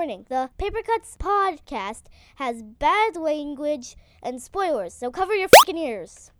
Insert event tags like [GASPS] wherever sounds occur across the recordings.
warning the Paper Cuts podcast has bad language and spoilers, so cover your fucking ears.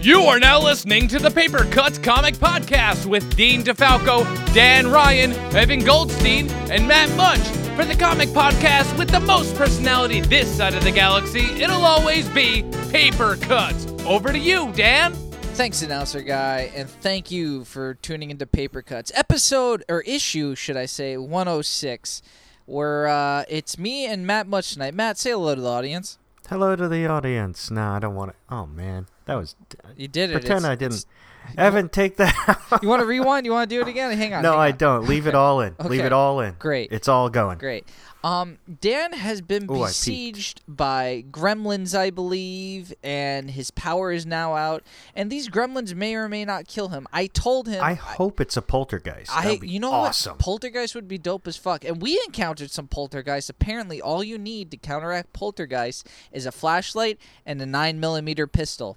You are now listening to the Paper Cuts Comic Podcast with Dean DeFalco, Dan Ryan, Evan Goldstein, and Matt Munch. For the comic podcast with the most personality this side of the galaxy, it'll always be Paper Cuts. Over to you, Dan. Thanks, announcer guy, and thank you for tuning into Paper Cuts. Episode, or issue, should I say, 106, where uh, it's me and Matt Much tonight. Matt, say hello to the audience. Hello to the audience. No, I don't want to. Oh man, that was. You did it. Pretend It's- I didn't. [LAUGHS] Evan, take that. [LAUGHS] out. You want to rewind? You want to do it again? Hang on. no, hang I on. don't. Leave it all in. [LAUGHS] Leave it all in. Great. It's all going. Great. Um, Dan has been Ooh, besieged by gremlins, I believe, and his power is now out. And these gremlins may or may not kill him. I told him. I hope it's a poltergeist. I, you know awesome. what? Poltergeist would be dope as fuck. And we encountered some poltergeist. Apparently, all you need to counteract poltergeist is a flashlight and a nine millimeter pistol.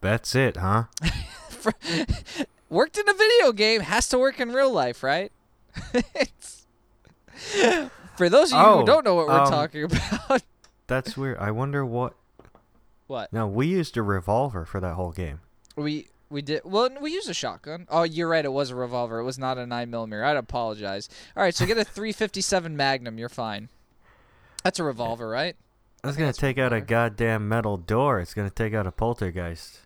That's it, huh? [LAUGHS] Worked in a video game, has to work in real life, right? [LAUGHS] For those of you who Oh, don't know what we're um, talking [LAUGHS] about, That's weird. I wonder what. what No, we used a revolver for that whole game. we we did. Well, we used a shotgun. Oh, you're right. It was a revolver. It was not a nine millimeter. I'd apologize. All right, so get a 357 Magnum. You're fine. That's a revolver, right? That's gonna take out a goddamn metal door. It's gonna take out a poltergeist.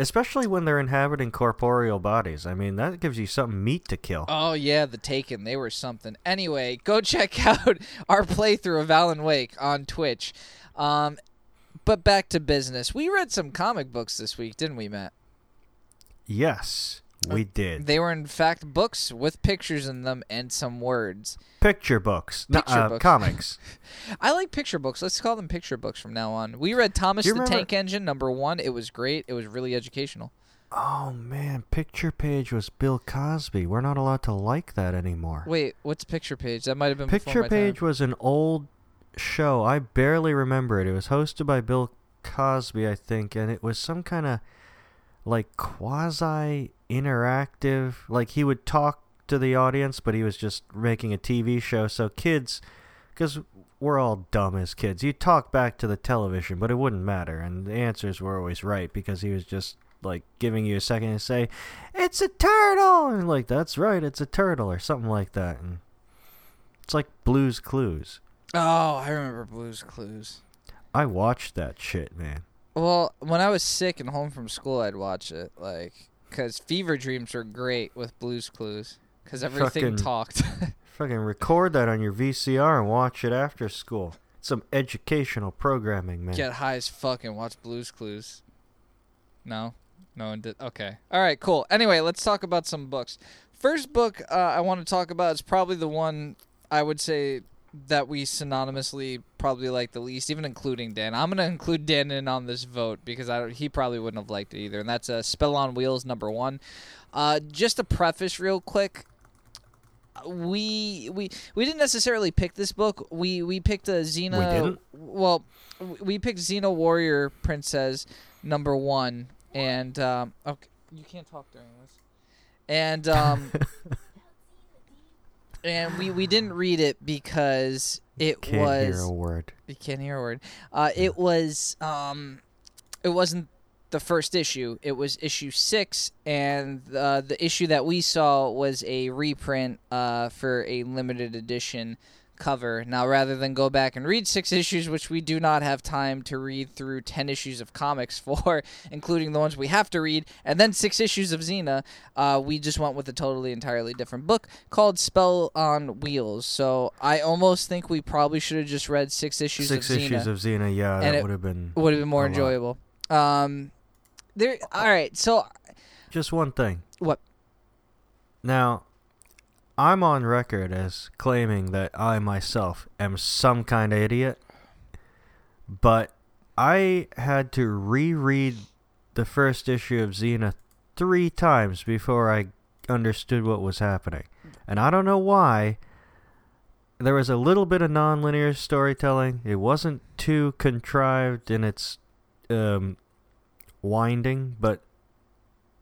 Especially when they're inhabiting corporeal bodies. I mean, that gives you something meat to kill. Oh yeah, the Taken. They were something. Anyway, go [LAUGHS] check out our playthrough of Alan Wake on Twitch. Um, but back to business. We read some comic books this week, didn't we, Matt? Yes, we did. They were in fact books with pictures in them and some words. Picture books, no, uh, books. comics. [LAUGHS] I like picture books. Let's call them picture books from now on. We read Thomas the remember- Tank Engine number one. It was great. It was really educational. Oh man, picture page was Bill Cosby. We're not allowed to like that anymore. Wait, what's picture page? That might have been before picture page time. was an old show. I barely remember it. It was hosted by Bill Cosby, I think, and it was some kind of like quasi interactive. Like he would talk to the audience, but he was just making a TV show. So kids, because we're all dumb as kids, you talk back to the television, but it wouldn't matter, and the answers were always right because he was just like giving you a second to say, "It's a turtle," and like that's right, it's a turtle, or something like that. And it's like Blue's Clues. Oh, I remember Blue's Clues. I watched that shit, man. Well, when I was sick and home from school, I'd watch it, like, because Fever Dreams were great with Blue's Clues, because everything Fucking- talked. [LAUGHS] Fucking record that on your VCR and watch it after school. Some educational programming, man. Get high as fuck and watch Blue's Clues. No, no one did. Okay, all right, cool. Anyway, let's talk about some books. First book uh, I want to talk about is probably the one I would say that we synonymously probably like the least, even including Dan. I'm gonna include Dan in on this vote because I he probably wouldn't have liked it either, and that's uh, Spell on Wheels number one. Uh, just to preface real quick, we we we didn't necessarily pick this book. We we picked a Xena. We? Well, we picked Xena Warrior Princess number one, and um, okay, you can't talk during this. And um, [LAUGHS] and we we didn't read it because it Can't was hear a word. you can't hear a word. Uh, it was um, it wasn't the first issue. It was issue six, and uh, the issue that we saw was a reprint uh, for a limited edition cover. Now, rather than go back and read six issues, which we do not have time to read through ten issues of comics [LAUGHS] for, including the ones we have to read, and then six issues of Xena, uh, we just went with a totally entirely different book called Spell on Wheels. So I almost think we probably should have just read six issues Six of issues of Xena, yeah, And that would have been would have been more enjoyable. Um, there. All right. So just one thing. What? Now, I'm on record as claiming that I myself am some kind of idiot, but I had to reread the first issue of Xena three times before I understood what was happening. And I don't know why. There was a little bit of nonlinear storytelling. It wasn't too contrived in its um, winding, but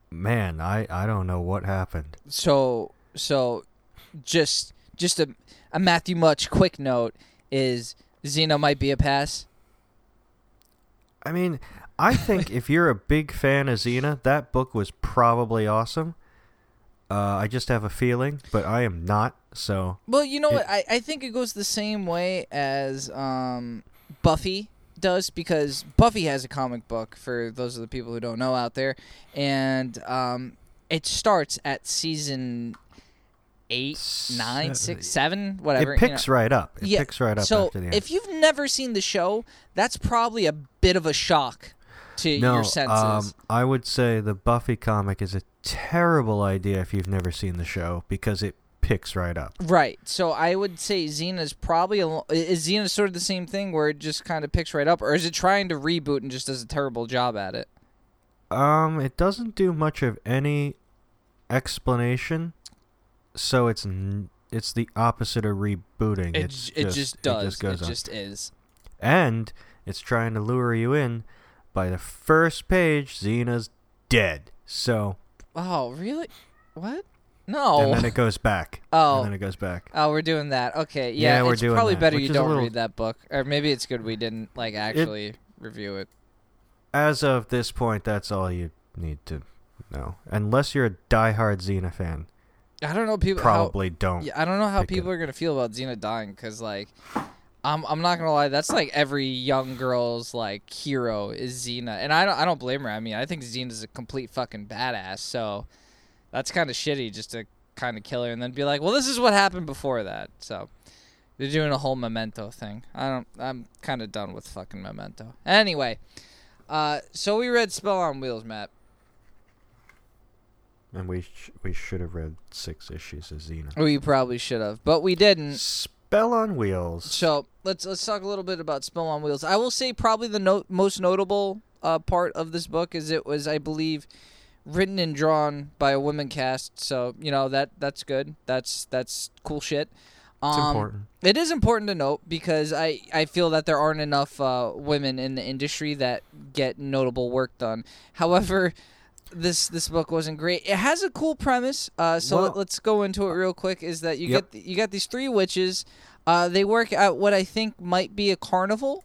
man, I I don't know what happened. So so just just a a Matthew Much quick note is Xena might be a pass. I mean, I think if you're a big fan of Xena, that book was probably awesome. Uh, I just have a feeling, but I am not. So Well, you know It- what? I, I think it goes the same way as um, Buffy does because Buffy has a comic book for those of the people who don't know out there, and um, it starts at season eight, nine, six, seven, whatever. it you picks know. right up. It Yeah, picks right up so after the end. if you've never seen the show, that's probably a bit of a shock to no, your senses. um, I would say the Buffy comic is a terrible idea if you've never seen the show because it picks right up. Right. So I would say Xena's probably a, is Xena sort of the same thing where it just kind of picks right up, or is it trying to reboot and just does a terrible job at it? Um, it doesn't do much of any explanation, so it's n- it's the opposite of rebooting. It it's it just does. It just goes on. just is. and it's trying to lure you in. By the first page, Xena's dead. So, Oh, really? What? No. and then it goes back. [LAUGHS] Oh. and then it goes back. Oh, we're doing that. Okay, yeah, Yeah, we're it's doing probably that, better you don't little- read that book, or maybe it's good we didn't like actually review it. As of this point, that's all you need to know. Unless you're a diehard Xena fan, I don't know people. how- probably don't. Yeah, I don't know how pick it. people are gonna feel about Xena dying because, like, I'm I'm not gonna lie, that's like every young girl's like hero is Xena, and I don't I don't blame her. I mean, I think Xena's a complete fucking badass. So that's kind of shitty just to kind of kill her and then be like, well, this is what happened before that. So they're doing a whole memento thing. I don't. I'm kind of done with fucking memento. Anyway, uh, so we read Spell on Wheels, Matt. And we sh- we should have read six issues of Xena. We probably should have, but we didn't. Spell on Wheels. So let's let's talk a little bit about Spell on Wheels. I will say probably the no- most notable uh, part of this book is it was, I believe, written and drawn by a woman cast. So you know that that's good. That's that's cool shit. it's Um, important. It is important to note because I, I feel that there aren't enough uh, women in the industry that get notable work done. However, this this book wasn't great. It has a cool premise. Uh, so Well- let, us go into it real quick. Is that you Yep. get you got these three witches. Uh, they work at what I think might be a carnival.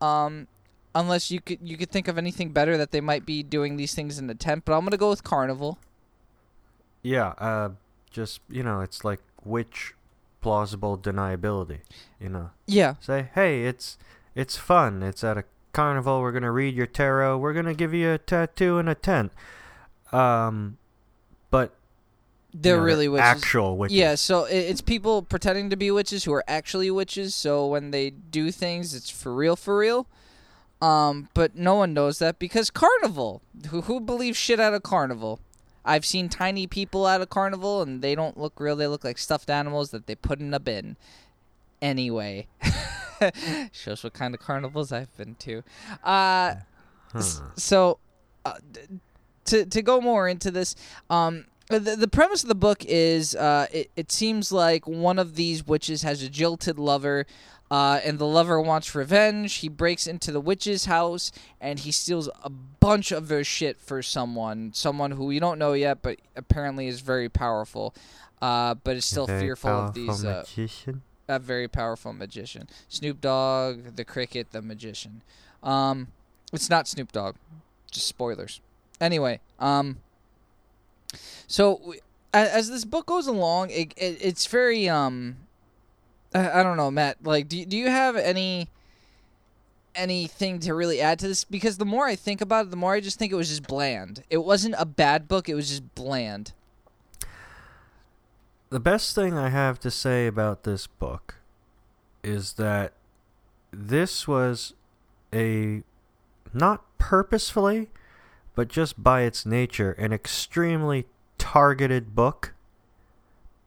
Um, unless you could you could think of anything better that they might be doing these things in a tent. But I'm gonna go with carnival. Yeah, uh, just you know, it's like which plausible deniability. You know, Yeah. say, hey, it's it's fun. It's at a carnival. We're gonna read your tarot. We're gonna give you a tattoo in a tent. Um, but They're you know, really witches. actual witches. Yeah, so it's people pretending to be witches who are actually witches. So when they do things, it's for real, for real. Um, but no one knows that because carnival. Who who believes shit at a carnival? I've seen tiny people at a carnival and they don't look real. They look like stuffed animals that they put in a bin. Anyway, [LAUGHS] shows what kind of carnivals I've been to. Uh, Huh. so uh, to to go more into this um the, the premise of the book is uh, it, it seems like one of these witches has a jilted lover uh, and the lover wants revenge he breaks into the witch's house and he steals a bunch of their shit for someone someone who we don't know yet but apparently is very powerful uh, but is still Very fearful of these uh, a very powerful magician. Snoop Dogg, the cricket, the magician. Um, it's not Snoop Dogg. Just spoilers. Anyway, um, so w- a- as this book goes along, it, it it's very um, I, I don't know, Matt. Like, do do you have any anything to really add to this? Because the more I think about it, the more I just think it was just bland. It wasn't a bad book. It was just bland. The best thing I have to say about this book is that this was a not purposefully, but just by its nature, an extremely targeted book.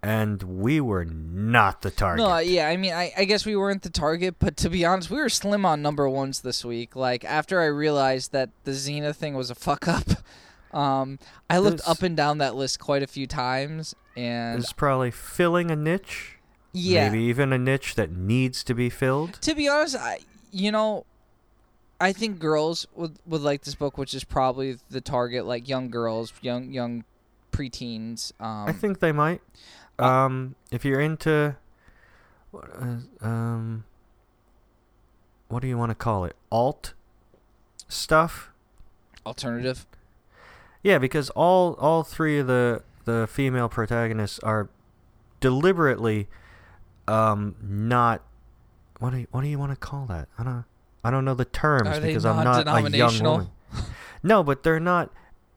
And we were not the target. No, yeah, I mean, I, I guess we weren't the target, but to be honest, we were slim on number ones this week. Like after I realized that the Xena thing was a fuck up, [LAUGHS] um, I looked This- up and down that list quite a few times, and It's probably filling a niche. yeah, Maybe even a niche that needs to be filled. to be honest, I you know, I think girls would would like this book, which is probably the target, like young girls, young young preteens. Um, I think they might. uh, Um, if you're into, what, uh, um, what do you want to call it? Alt stuff. alternative. Yeah, because all all three of the the female protagonists are deliberately um not what do you, what do you want to call that? I don't I don't know the terms Are because I'm not a young woman. No, but they're not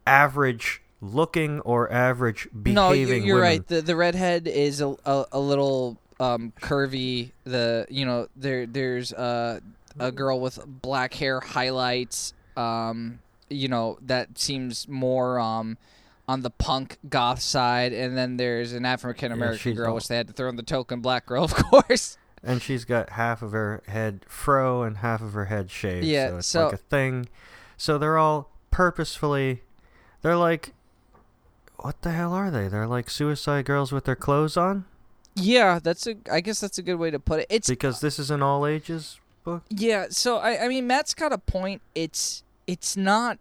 average looking or average behaving No, you're, you're right. The the redhead is a a, a little um, curvy. The you know there there's uh, a girl with black hair highlights. Um, you know that seems more um, on the punk goth side, and then there's an African American she's girl, which they had to throw in the token black girl, [LAUGHS] of course. And she's got half of her head fro and half of her head shaved. Yeah, so it's so- like a thing. So they're all purposefully. They're like, what the hell are they? They're like suicide girls with their clothes on Yeah, that's a. I guess that's a good way to put it. It's because this is an all ages book. Yeah, so I, I mean Matt's got a point. It's it's not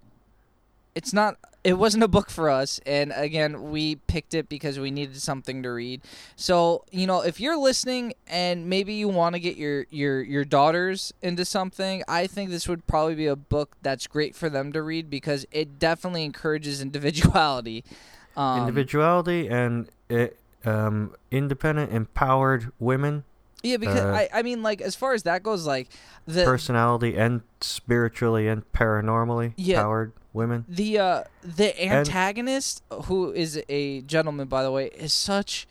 it's not it wasn't a book for us and again we picked it because we needed something to read. So, you know, if you're listening and maybe you want to get your your your daughters into something, I think this would probably be a book that's great for them to read because it definitely encourages [LAUGHS] individuality. Um, Individuality and uh, um, independent, empowered women, Yeah, because uh, I I mean like as far as that goes like the personality and spiritually and paranormally Yeah. powered women. the uh the antagonist who is a gentleman by the way is such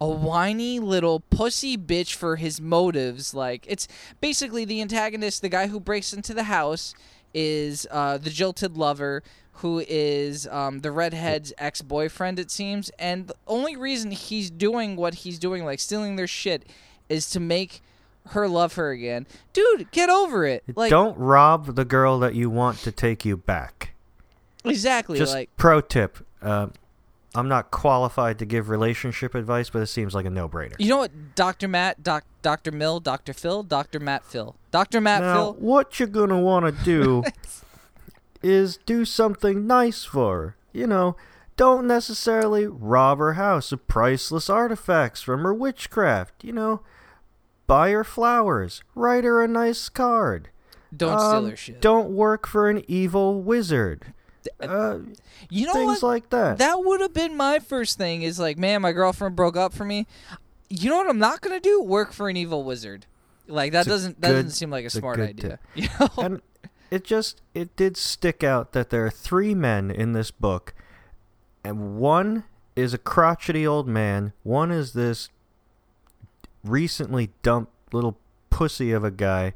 a whiny little pussy bitch for his motives like it's basically the antagonist the guy who breaks into the house is uh the jilted lover who is um the redhead's ex-boyfriend it seems and the only reason he's doing what he's doing like stealing their shit is to make her love her again dude get over it like Don't rob the girl that you want to take you back. Exactly Just like pro tip. Uh, I'm not qualified to give relationship advice, but it seems like a no-brainer. You know what, Doctor Matt, Doc, Doctor Mill, Doctor Phil, Doctor Matt Phil, Doctor Matt now, Phil. what you're gonna want to [LAUGHS] do is do something nice for her. You know, don't necessarily rob her house of priceless artifacts from her witchcraft. You know, buy her flowers, write her a nice card. Don't steal Um, her shit. Don't work for an evil wizard. Uh, you know things what? like that. that would have been my first thing. Is like, man, my girlfriend broke up for me. You know what I'm not gonna do? Work for an evil wizard. Like that It's doesn't that good- doesn't seem like a it's a smart idea. [LAUGHS] You know? and it just it did stick out that there are three men in this book and one is a crotchety old man one is this recently dumped little pussy of a guy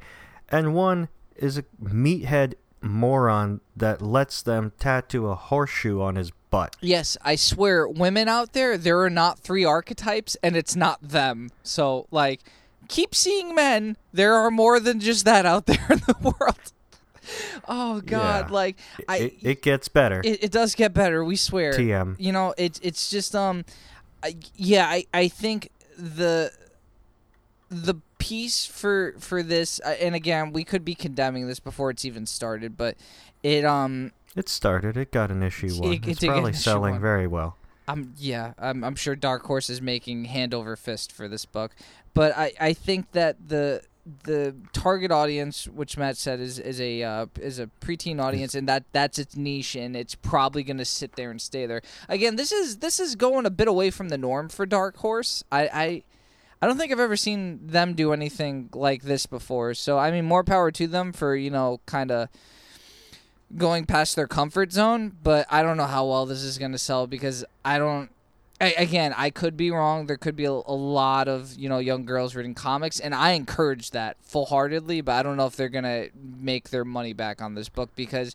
and one is a meathead moron that lets them tattoo a horseshoe on his butt Yes, I swear, women out there, there are not three archetypes, and it's not them. So, like, keep seeing men. There are more than just that out [LAUGHS] there in the world. Oh God, Yeah. like I, it, it gets better it, it does get better. We swear. tm You know, it's it's just um, I, yeah, I I think the the piece for for this, uh, and again, we could be condemning this before it's even started, but it um it started it got an issue It- one it it's an probably selling one. very well I'm yeah, I'm I'm sure Dark Horse is making hand over fist for this book, but I I think that the the target audience, which Matt said is is a uh, is a preteen audience, and that that's its niche, and it's probably gonna sit there and stay there. Again, this is this is going a bit away from the norm for Dark Horse. I I. I don't think I've ever seen them do anything like this before. So I mean, more power to them for you know, kind of going past their comfort zone, but I don't know how well this is going to sell because I don't. I, again, I could be wrong. There could be a, a lot of you know young girls reading comics, and I encourage that full heartedly. But I don't know if they're gonna make their money back on this book because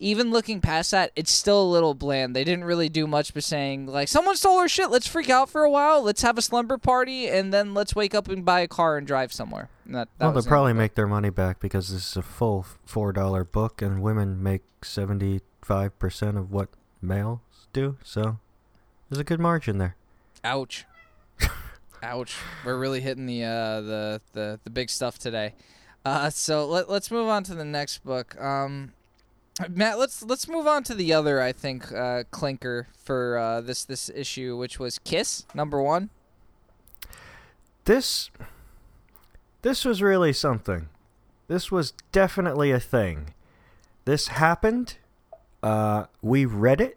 even looking past that, it's still a little bland. They didn't really do much but saying like someone stole our shit. Let's freak out for a while. Let's have a slumber party, and then let's wake up and buy a car and drive somewhere. And that, that well, they'll probably of the book. make their money back because this is a full four dollar book, and women make seventy five percent of what males do. So there's a good margin there. Ouch. [LAUGHS] Ouch. We're really hitting the uh the, the the big stuff today. Uh, so let, let's move on to the next book. Um, Matt, let's let's move on to the other I think uh, clinker for uh, this this issue, which was Kiss number one. This this was really something. This was definitely a thing. This happened. Uh, we read it.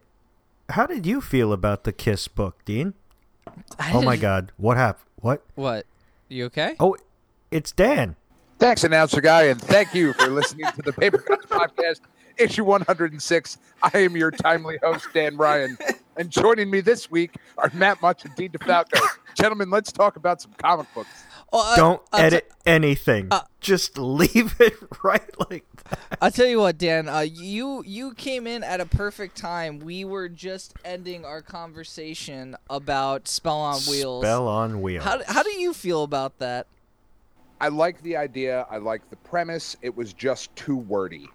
How did you feel about the Kiss book, Dean? Oh my God! What happened? What? What? You okay? Oh, it's Dan. Thanks, announcer guy, and thank you for listening to the Paper Cuts Podcast, issue 106. I am your timely host, Dan Ryan, and joining me this week are Matt Much and Dean DeFalco. Gentlemen, let's talk about some comic books. Well, uh, Don't I'll t- edit anything. uh, Just leave [LAUGHS] it right like that. I'll tell you what, Dan. Uh, you you came in at a perfect time. We were just ending our conversation about Spell on Wheels. Spell on wheels. How how do you feel about that? I like the idea. I like the premise. It was just too wordy.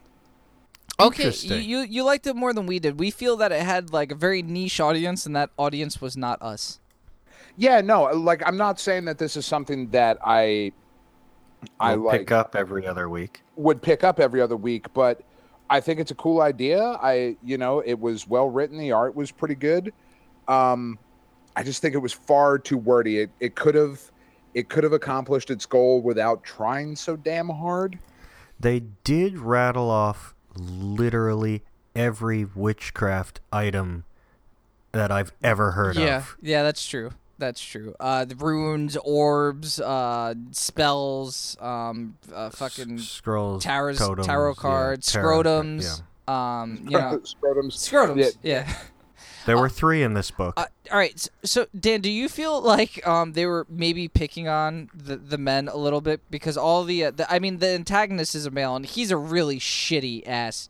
Okay, you, you you liked it more than we did. We feel that it had like a very niche audience, and that audience was not us. Yeah, no, like I'm not saying that this is something that I I We'll like pick up every other week. would pick up every other week, but I think it's a cool idea. I, you know, it was well written. The art was pretty good. Um, I just think it was far too wordy. It, it could have, it could have accomplished its goal without trying so damn hard. They did rattle off literally every witchcraft item that I've ever heard yeah, of. Yeah, yeah, that's true. That's true. Uh, the runes, orbs, uh, spells, um, uh, fucking S- scrolls, tarot, totems, tarot yeah, cards, tarot ca- scrotums. Um, you know, [LAUGHS] Scrotums. scrotums. Yeah. Yeah. There were three in this book. Uh, all right. So, so, Dan, do you feel like um they were maybe picking on the the men a little bit because all the, uh, the I mean the antagonist is a male and he's a really shitty ass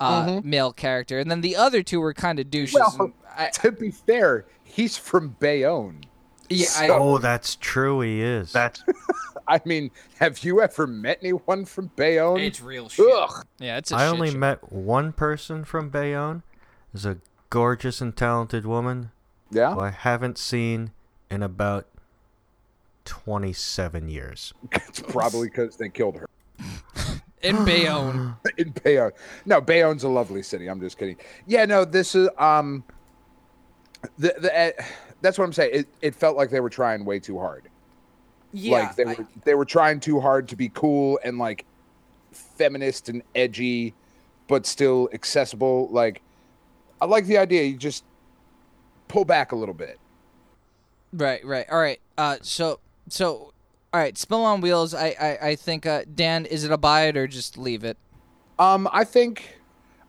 uh, male character, and then the other two were kind of douches. Well, I, To be fair, he's from Bayonne. yeah, I, oh, that's true. He is. That's [LAUGHS] I mean, have you ever met anyone from Bayonne? it's real shit. Ugh. Yeah, it's. A I shit only show. met one person from Bayonne. Is a gorgeous and talented woman Yeah. who I haven't seen in about twenty-seven years. [LAUGHS] It's probably because they killed her. [LAUGHS] in Bayonne. [GASPS] in Bayonne. No, Bayonne's a lovely city. I'm just kidding. Yeah, no, this is um, the the uh, that's what I'm saying. It it felt like they were trying way too hard. yeah, like they I- were they were trying too hard to be cool and like feminist and edgy, but still accessible. Like I like the idea. You just pull back a little bit. Right, right. All right. Uh, so, so, all right. Spill on wheels. I, I, I think. Uh, Dan, is it a buy it or just leave it? Um, I think,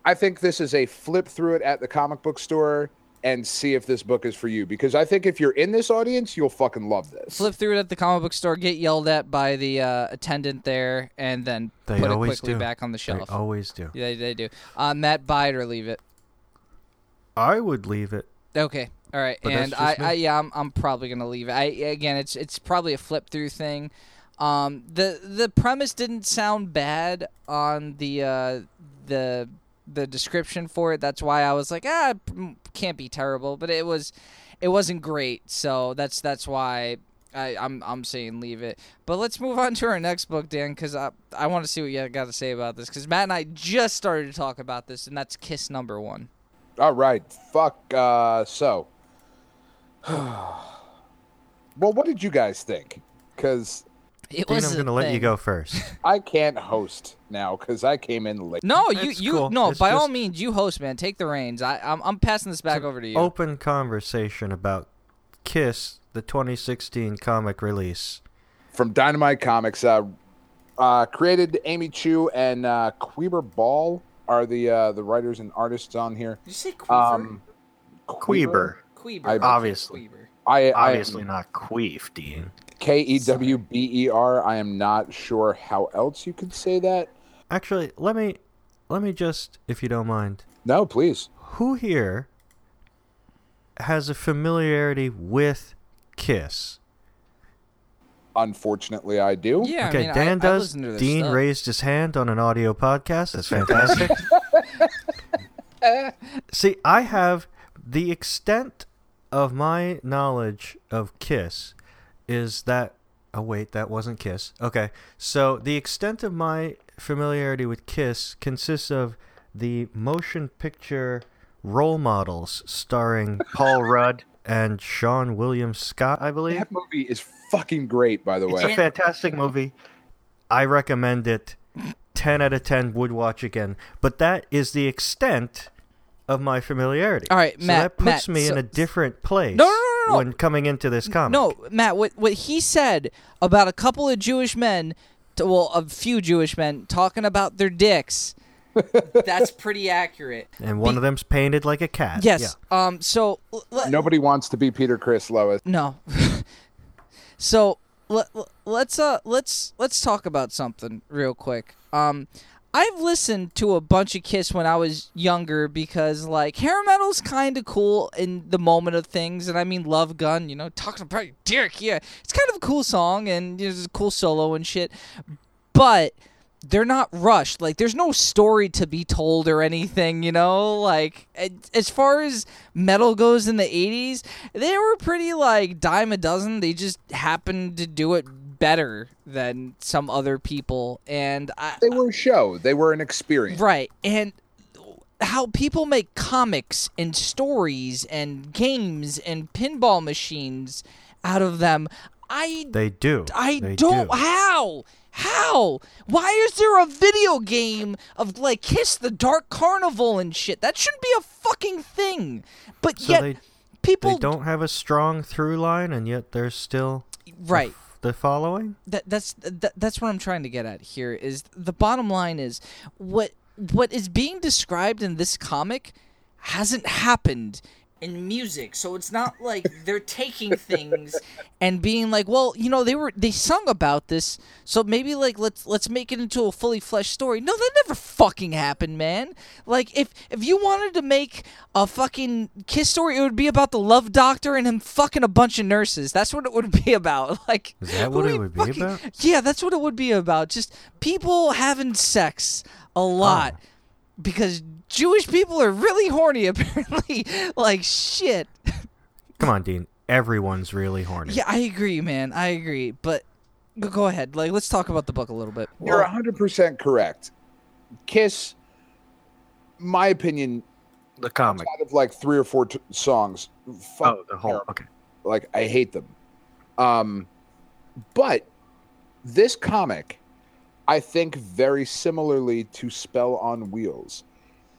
I think this is a flip through it at the comic book store and see if this book is for you. Because I think if you're in this audience, you'll fucking love this. Flip through it at the comic book store, get yelled at by the uh, attendant there, and then They put it always quickly do. back on the shelf. They shelf. always do. Yeah, they, they do. Uh, Matt, buy it or leave it. I would leave it. Okay. All right. But and I. I, yeah, I'm, I'm probably gonna leave it. I again, it's, it's probably a flip through thing. Um, the, the premise didn't sound bad on the, uh, the, the description for it. That's why I was like, ah, can't be terrible. But it was, it wasn't great. So that's, that's why. I, I'm I'm saying leave it, but let's move on to our next book, Dan, because I I want to see what you got to say about this. Because Matt and I just started to talk about this, and that's Kiss number one. All right. Fuck. Uh, so, [SIGHS] well, what did you guys think? Because It Dean, was I'm going to let you go first. [LAUGHS] I can't host now because I came in late. No, you It's you cool. no. It's by all just- means, you host, man. Take the reins. I I'm, I'm passing this back over to you. Open conversation about Kiss, the 2016 comic release. From Dynamite Comics, uh, uh, created Amy Chu and uh, Queeber Ball are the uh, the writers and artists on here. Did you say Um, Queeber. Queeber. I- Obviously. Queeber. I, I Obviously not Queef, Dean. K E W B E R. I am not sure how else you could say that. Actually, let me let me just, if you don't mind, No, please. who here has a familiarity with Kiss? Unfortunately, I do. Yeah. okay, I mean, Dan I, I does. listen to their Dean stuff. raised his hand on an audio podcast. That's fantastic. [LAUGHS] See, I have the extent of my knowledge of Kiss is that Oh wait, that wasn't Kiss. Okay, so the extent of my familiarity with Kiss consists of the motion picture role models starring [LAUGHS] Paul Rudd and Seann William Scott, I believe. That movie is fucking great, by the way. It's a fantastic movie. I recommend it. 10 out of 10 would watch again. But that is the extent of my familiarity. All right, so Matt- that puts Matt, me so- in a different place No, no, no, no. when coming into this comic. No, Matt, what what he said about a couple of Jewish men, to, well, a few Jewish men talking about their dicks. [LAUGHS] that's pretty accurate. And one Be- of them's painted like a cat. Yes. Um. So l- l- Nobody wants to be Peter Chris Lois. no. [LAUGHS] so let, let's uh let's let's talk about something real quick. Um. I've listened to a bunch of Kiss when I was younger because like hair metal's kind of cool in the moment of things, and I mean Love Gun, you know, talking about dick, yeah, it's kind of a cool song and you know, it's a cool solo and shit, but they're not rushed. Like there's no story to be told or anything, you know. Like as far as metal goes in the '80s, they were pretty like dime a dozen. They just happened to do it better than some other people, and I, They were a show. They were an experience. Right. And how people make comics and stories and games and pinball machines out of them. I They do. I They don't do. how? How? Why is there a video game of like Kiss the Dark Carnival and shit? That shouldn't be a fucking thing. But So yet they, people they don't have a strong through line, and yet there's still right. The following. that that's that, that's what I'm trying to get at here is the bottom line is what what is being described in this comic hasn't happened in music so it's not like they're taking things and being like well you know they were they sung about this so maybe like let's let's make it into a fully fleshed story no that never fucking happened man like if if you wanted to make a fucking kiss story it would be about the love doctor and him fucking a bunch of nurses that's what it would be about [LAUGHS] like Is that what it would be about? yeah, that's what it would be about. Just people having sex a lot Oh. because Jewish people are really horny [LAUGHS] apparently. like shit. Come on, Dean. Everyone's really horny. Yeah, I agree, man. I agree. But go- go ahead. Like let's talk about the book a little bit. You're 100% correct. Kiss, my opinion, The comic. out of like three or four t- songs, fuck, Oh, the whole. Okay. like I hate them. Um, but this comic, I think very similarly to Spell on Wheels.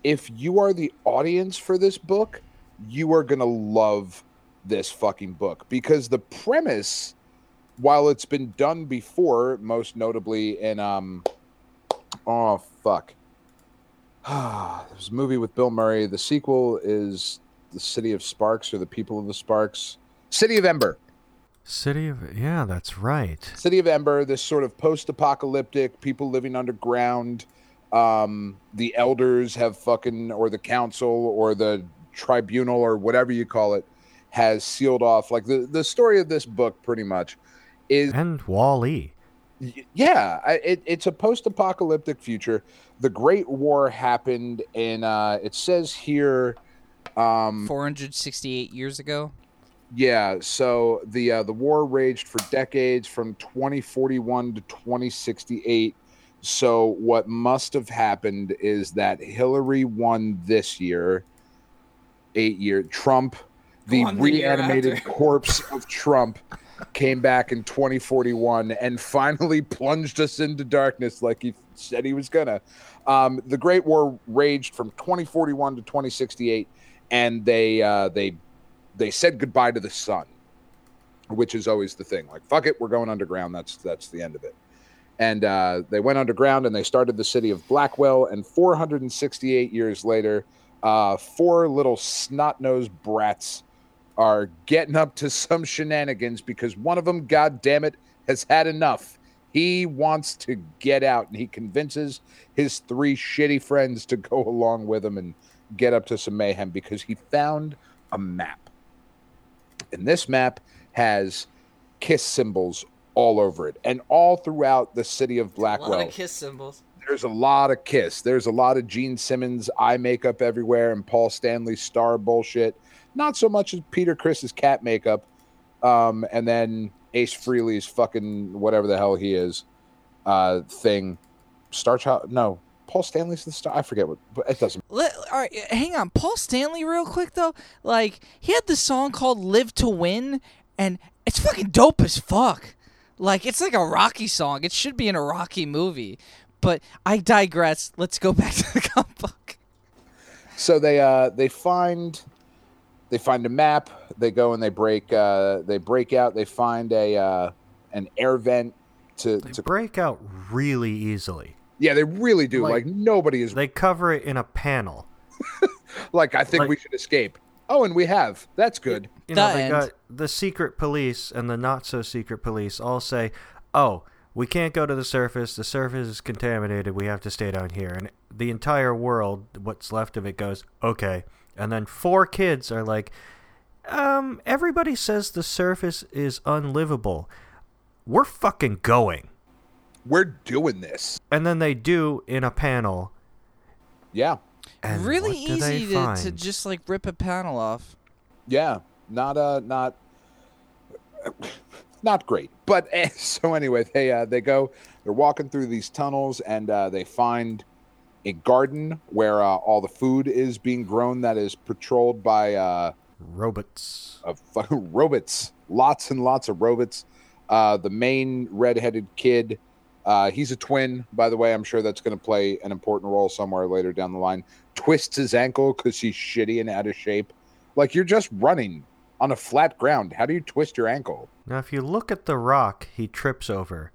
If you are the audience for this book, you are gonna love this fucking book because the premise, while it's been done before, most notably in um, oh fuck, [SIGHS] there's a movie with Bill Murray. The sequel is the City of Sparks or the People of the Sparks. City of Ember. City of. Yeah, that's right. City of Ember, this sort of post-apocalyptic, people living underground. Um, the elders have fucking, or the council, or the tribunal, or whatever you call it, has sealed off. Like the the story of this book, pretty much, is And Wall-E. Y- yeah it, it's a post-apocalyptic future the great war happened in uh it says here um 468 years ago. yeah so the uh the war raged for decades from 2041 to 2068 so what must have happened is that hillary won this year eight year trump the the reanimated corpse [LAUGHS] of trump came back in 2041 and finally [LAUGHS] plunged us into darkness like he said he was gonna. Um, the Great War raged from 2041 to 2068, and they uh, they they said goodbye to the sun, which is always the thing. Like fuck it, we're going underground. That's that's the end of it. And uh, they went underground and they started the city of Blackwell. And 468 years later, uh, four little snot nosed brats are getting up to some shenanigans because one of them, god damn it, has had enough. He wants to get out and he convinces his three shitty friends to go along with him and get up to some mayhem because he found a map. And this map has kiss symbols all over it and all throughout the city of Blackwell A kiss symbols. there's a lot of Kiss. There's a lot of Gene Simmons eye makeup everywhere and Paul Stanley star bullshit. Not so much as Peter Criss's cat makeup. Um, and then Ace Frehley's fucking whatever the hell he is uh thing. Star Child? No, Paul Stanley's the star. I forget what, but it doesn't. Let, all right, hang on. Paul Stanley, real quick though. Like he had this song called "Live to Win," and it's fucking dope as fuck. Like it's like a Rocky song. It should be in a Rocky movie. But I digress. Let's go [LAUGHS] back to the comic book. So they uh they find they find a map. They go and they break uh they break out. They find a uh an air vent to They to break out really easily. yeah they really do like, Like, nobody is They cover it in a panel. [LAUGHS] like I think like- we should escape. Oh, and we have. That's good. You know, The they end. got the secret police and the not so secret police all say, "Oh, we can't go to the surface. The surface is contaminated. We have to stay down here." And the entire world, what's left of it, goes, "Okay." And then four kids are like, "Um, everybody says the surface is unlivable. We're fucking going." We're doing this. And then they do in a panel. Yeah. And really what do they easy to, to just like rip a panel off. Yeah. Not uh not [LAUGHS] not great. But eh, [LAUGHS] so anyway, they uh they go they're walking through these tunnels and uh they find a garden where uh, all the food is being grown that is patrolled by uh robots. of fucking [LAUGHS] robots, lots and lots of robots. Uh, the main redheaded kid, uh, he's a twin, by the way. I'm sure that's going to play an important role somewhere later down the line. Twists his ankle because he's shitty and out of shape. Like you're just running on a flat ground. How do you twist your ankle? Now, if you look at the rock he trips over,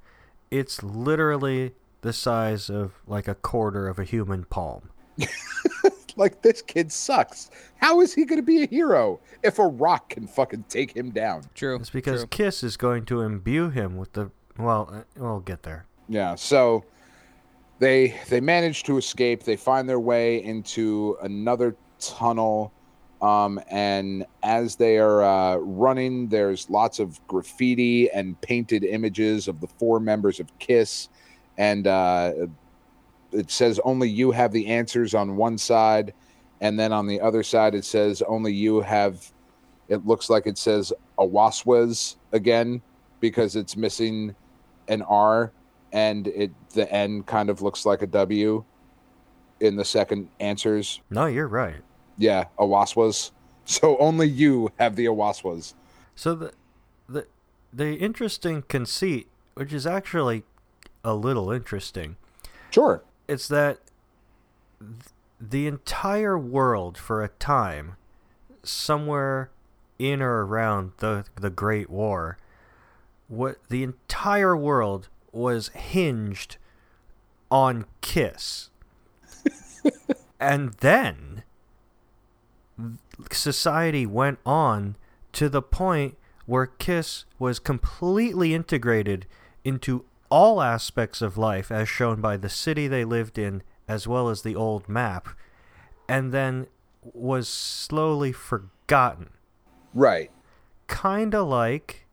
it's literally the size of like a quarter of a human palm. [LAUGHS] Like this kid sucks. How is he going to be a hero if a rock can fucking take him down? True. It's because true. Kiss is going to imbue him with the. Well, uh, we'll get there. Yeah, so they they manage to escape. They find their way into another tunnel, um, and as they are uh, running, there's lots of graffiti and painted images of the four members of Kiss, and uh, it says only you have the answers on one side, and then on the other side it says only you have. It looks like it says Awaswas again because it's missing an R and it the N kind of looks like a W in the second answers. No, you're right. Yeah, Awaswas. [LAUGHS] So only you have the Awaswas. So the the the interesting conceit, which is actually a little interesting, Sure. it's that the entire world for a time, somewhere in or around the the Great War, what the entire world was hinged on Kiss, [LAUGHS] and then society went on to the point where Kiss was completely integrated into all aspects of life as shown by the city they lived in as well as the old map and then was slowly forgotten Right. kind of like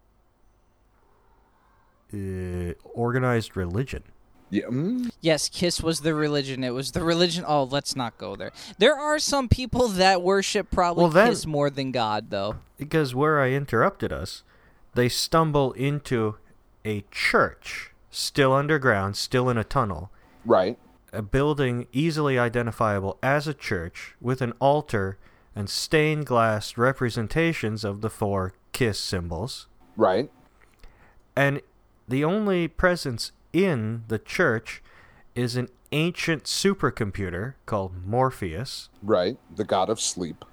uh, organized religion Yeah. mm, Yes, Kiss was the religion. It was the religion. Oh, let's not go there. There are some people that worship probably Well, then- Kiss more than God, though. because where I interrupted us, they stumble into a church, still underground, still in a tunnel, Right. a building easily identifiable as a church with an altar and stained glass representations of the four kiss symbols. Right. And the only presence in the church is an ancient supercomputer called Morpheus Right. The god of sleep.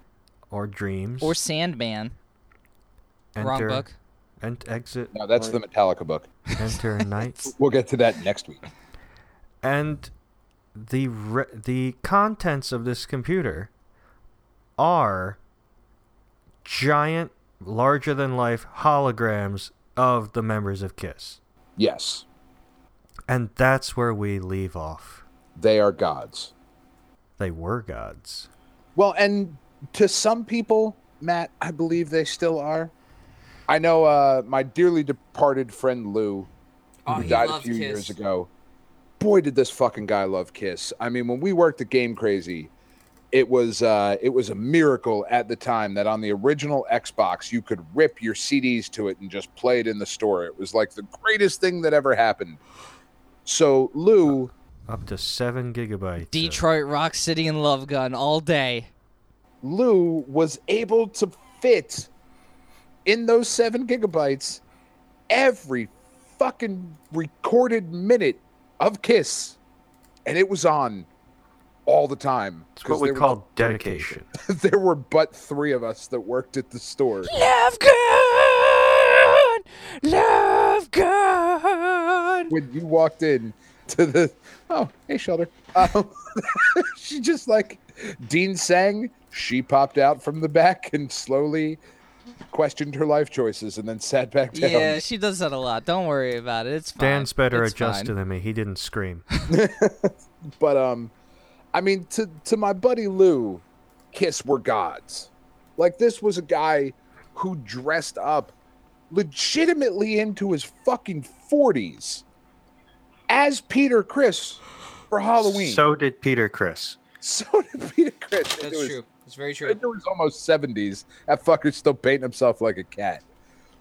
or dreams Or Sandman. Wrong enter book. and exit No, that's the Metallica book. enter [LAUGHS] night We'll get to that next week. and the re- the contents of this computer are giant larger than life holograms of the members of Kiss. Yes. And that's where we leave off. They are gods. They were gods. Well, and to some people, Matt, I believe they still are. I know uh, my dearly departed friend Lou, Oh, who died a few Kiss. years ago. Boy, did this fucking guy love Kiss. I mean, when we worked at Game Crazy, it was uh, it was a miracle at the time that on the original Xbox you could rip your CDs to it and just play it in the store. It was like the greatest thing that ever happened. So Lou, Up to seven gigabytes. of- Detroit Rock City and Love Gun all day. Lou was able to fit in those seven gigabytes every fucking recorded minute of Kiss, and it was on all the time. It's what we there were- call [LAUGHS] dedication. [LAUGHS] there were but three of us that worked at the store. Love Gun! Love Gun! When you walked in to the oh hey Shelter, um, [LAUGHS] she just like Dean sang. She popped out from the back and slowly questioned her life choices and then sat back down. Yeah, she does that a lot. Don't worry about it. It's fine. Dan's better It's adjusted fine. than me. He didn't scream. But um, I mean, to to my buddy Lou, Kiss were gods. Like this was a guy who dressed up legitimately into his fucking forties as Peter Criss for Halloween. So did Peter Criss. So did Peter Criss. That's into his, true. It's very true. Into his almost seventies. That fucker's still painting himself like a cat.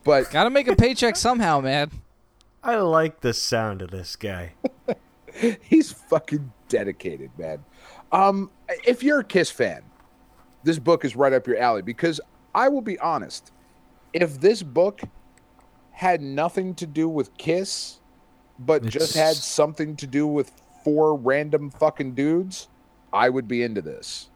But Gotta make a paycheck somehow, man. I like the sound of this guy. [LAUGHS] he's fucking dedicated, man. Um, if you're a Kiss fan, this book is right up your alley because I will be honest. If this book had nothing to do with Kiss, but just had something to do with four random fucking dudes, I would be into this.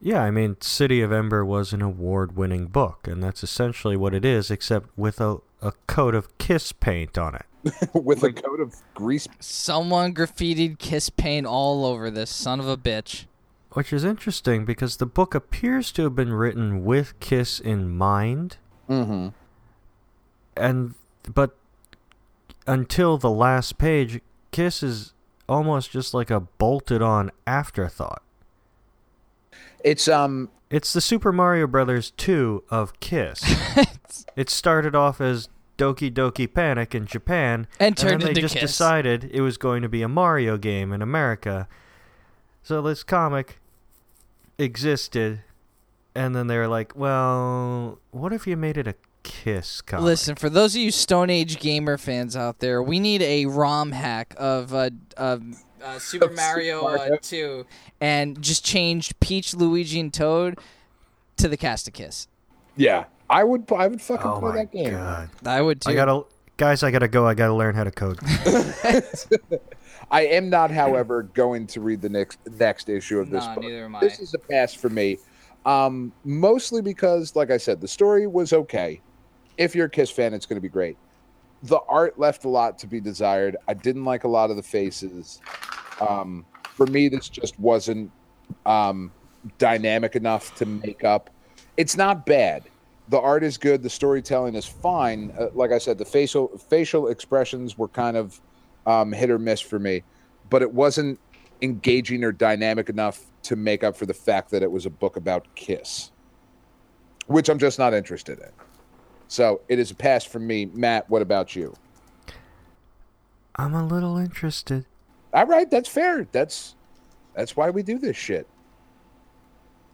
Yeah, I mean, City of Ember was an award winning book, and that's essentially what it is, except with a, a coat of kiss paint on it. [LAUGHS] with a coat of grease. Someone graffitied kiss paint all over this son of a bitch. Which is interesting because the book appears to have been written with Kiss in mind, Mm-hmm. and but until the last page, Kiss is almost just like a bolted on afterthought. It's um It's the Super Mario Brothers 2 of Kiss. [LAUGHS] it started off as Doki Doki Panic in Japan, And turned then they just Kiss. decided it was going to be a Mario game in America. So this comic existed, and then they were like, "Well, what if you made it a Kiss comic?" Listen, for those of you Stone Age gamer fans out there, we need a ROM hack of uh, uh, [LAUGHS] uh, Super Mario. Uh, 2 and just change Peach, Luigi, and Toad to the cast of Kiss. Yeah. I would I would fucking oh play my that game. god! I would too. I gotta, guys, I gotta go. I gotta learn how to code. [LAUGHS] [LAUGHS] I am not, however, going to read the next next issue of this Nah, book. neither am I. This is a pass for me, um, mostly because, like I said, the story was okay. If you're a Kiss fan, it's going to be great. The art left a lot to be desired. I didn't like a lot of the faces. Um, for me, this just wasn't um, dynamic enough to make up. It's not bad. The art is good. The storytelling is fine. Uh, like I said, the facial facial expressions were kind of um, hit or miss for me, but it wasn't engaging or dynamic enough to make up for the fact that it was a book about Kiss, which I'm just not interested in. So it is a pass for me. Matt, what about you? I'm a little interested. All right, that's fair. That's that's why we do this shit.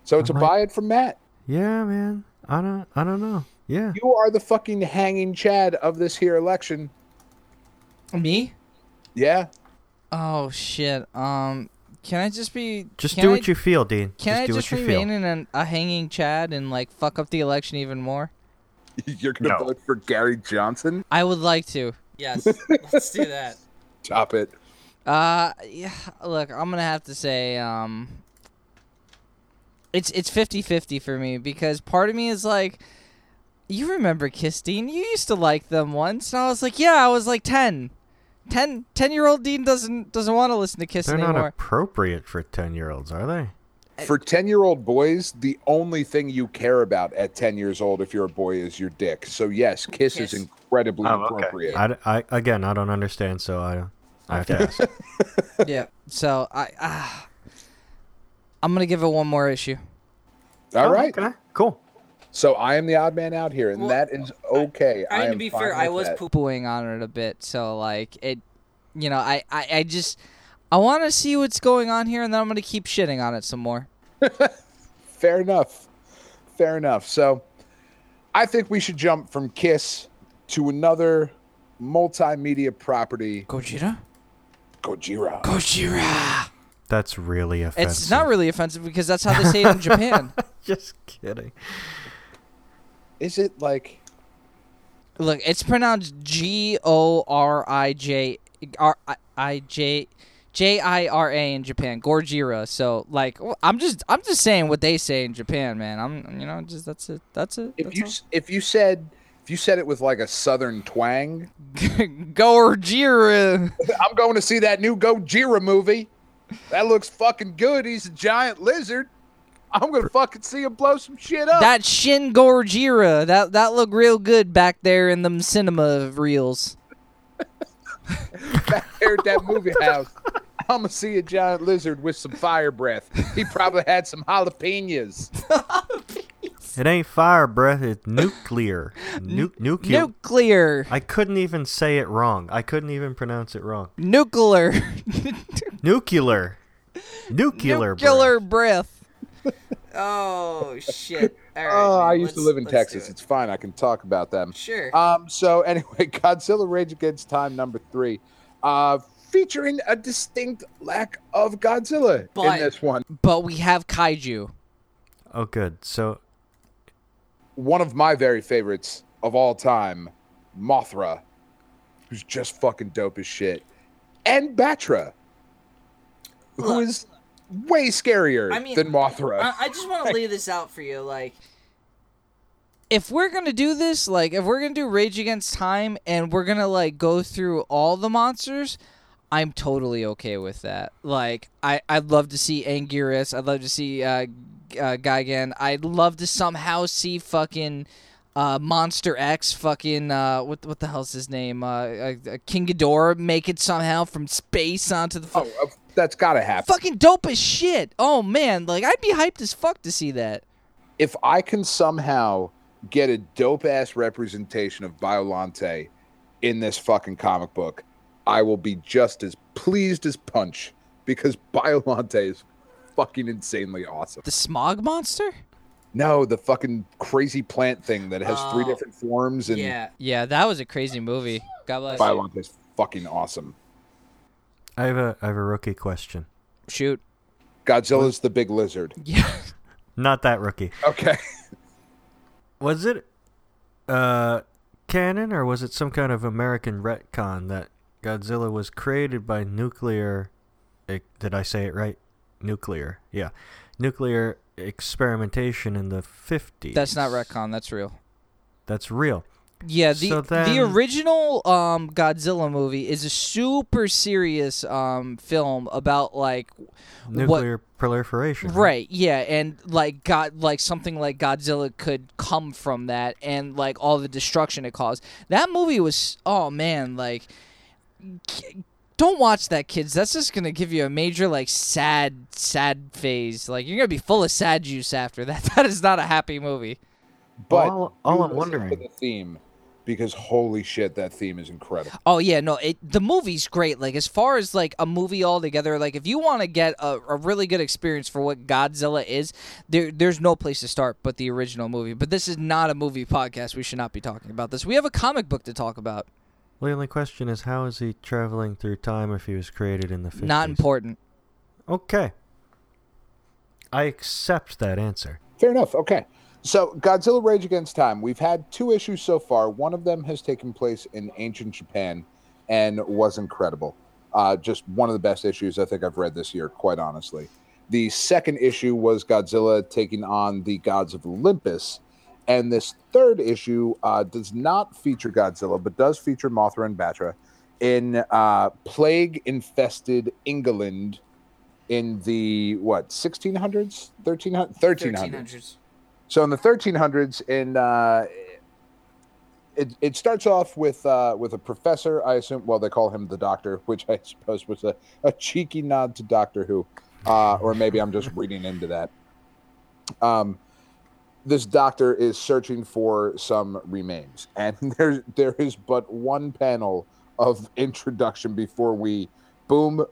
So it's a might- buy it from Matt. Yeah, man. I don't. I don't know. Yeah. You are the fucking hanging Chad of this here election. Me? Yeah. Oh shit. Um, can I just be? Just can do I, what you feel, Dean. Can just I do just what you remain feel. in an, a hanging Chad and like fuck up the election even more? [LAUGHS] You're gonna No. vote for Gary Johnson? I would like to. Yes, let's do that. [LAUGHS] Top it. Uh, yeah. Look, I'm gonna have to say, um, it's it's 50-50 for me because part of me is like, you remember Kiss Dean? You used to like them once, and I was like, yeah, I was like 10. 10, 10 year old Dean doesn't doesn't want to listen to Kiss They're anymore. not appropriate for ten-year-olds, are they? For 10 year old boys, the only thing you care about at 10 years old, if you're a boy, is your dick. So, yes, Kiss, Kiss. is incredibly Oh, okay. appropriate. I, I again, I don't understand, so I I have to [LAUGHS] ask. yeah. So I, uh, I'm gonna give it one more issue. All oh, right. Okay, cool. So, I am the odd man out here, and Well, that is okay. I mean, am to be fair, I was that. poo pooing on it a bit, so like it, you know, I, I, I just, I want to see what's going on here, and then I'm gonna keep shitting on it some more. [LAUGHS] Fair enough. Fair enough. So I think we should jump from Kiss to another multimedia property, Gojira. Gojira. Gojira. That's really offensive. It's not really offensive because that's how they say it in Japan. [LAUGHS] Just kidding. Is it like Look, it's pronounced G O R I J R I- I J J I R A in Japan, Gorjira. So like, I'm just I'm just saying what they say in Japan, man. I'm you know just that's it. That's it. if That's you all. if you said if you said it with like a southern twang, [LAUGHS] Gorjira. [LAUGHS] I'm going to see that new Gojira movie. That looks fucking good. He's a giant lizard. I'm gonna fucking see him blow some shit up. That Shin Gorjira. That that looked real good back there in them cinema reels. back there at that movie house. I'm gonna see a giant lizard with some fire breath. He probably had some jalapenos. [LAUGHS] It ain't fire breath. It's nuclear. [LAUGHS] Nu- nuclear. Nuclear. I couldn't even say it wrong. I couldn't even pronounce it wrong. Nuclear. [LAUGHS] Nuclear. Nuclear. Nuclear breath. breath. [LAUGHS] oh shit! All right, Oh, man, I used to live in Texas. it. It's fine. I can talk about them. Sure. Um. So anyway, Godzilla Rage Against Time number three, uh, featuring a distinct lack of Godzilla But- in this one. but we have kaiju. Oh, good. So, One of my very favorites of all time, Mothra, who's just fucking dope as shit, and Battra, who Look. is way scarier I mean, than Mothra. I, I just want to lay this out for you, like. If we're gonna do this, like, if we're gonna do Rage Against Time, and we're gonna like go through all the monsters, I'm totally okay with that. Like, I I'd love to see Anguirus. I'd love to see uh, uh Gigan. I'd love to somehow see fucking uh Monster X. Fucking uh, what what the hell's his name? Uh, uh, uh King Ghidorah make it somehow from space onto the. Fu- oh, that's gotta happen. fucking dope as shit. Oh man, like I'd be hyped as fuck to see that. if I can somehow get a dope ass representation of Biolante in this fucking comic book, I will be just as pleased as Punch because [LAUGHS] Biolante is fucking insanely awesome. The smog monster? No, the fucking crazy plant thing that has three Oh. different forms and Yeah, yeah, that was a crazy movie. God bless you. Biolante is fucking awesome. I have a I have a rookie question. Shoot. Godzilla's the big lizard. [LAUGHS] Yeah. Not that rookie. Okay. Was it uh canon or was it some kind of American retcon that Godzilla was created by nuclear eh, did I say it right? Nuclear. Yeah. Nuclear experimentation in the 50s. That's not retcon, that's real. That's real. Yeah, the So the then- original um Godzilla movie is a super serious um film about like Nuclear proliferation. Right, yeah, and like God, like something like Godzilla could come from that, and like all the destruction it caused. That movie was, oh man, like, don't watch that, kids. That's just gonna give you a major like sad, sad phase. Like you're gonna be full of sad juice after that. [LAUGHS] That is not a happy movie. But All- all I'm wondering- the theme because holy shit, that theme is incredible. Oh yeah, no, it the movie's great. Like as far as like a movie altogether, like if you want to get a, a really good experience for what Godzilla is, there there's no place to start but the original movie. But this is not a movie podcast. We should not be talking about this. We have a comic book to talk about. Well, the only question is how is he traveling through time if he was created in the 50s? Not important. Okay. I accept that answer. Fair enough. Okay. So, Godzilla Rage Against Time, we've had two issues so far. One of them has taken place in ancient Japan and was incredible. Uh, just one of the best issues I think I've read this year, quite honestly. The second issue was Godzilla taking on the gods of Olympus. And this third issue uh, does not feature Godzilla, but does feature Mothra and Battra in uh, plague infested England in the what 1600s 1300 1300s so in the 1300s, in uh, it it starts off with uh, with a professor. I assume. Well, they call him the Doctor, which I suppose was a, a cheeky nod to Doctor Who, uh, or maybe I'm just reading into that. Um, this doctor is searching for some remains, [LAUGHS] and there there is but one panel of introduction before we, boom,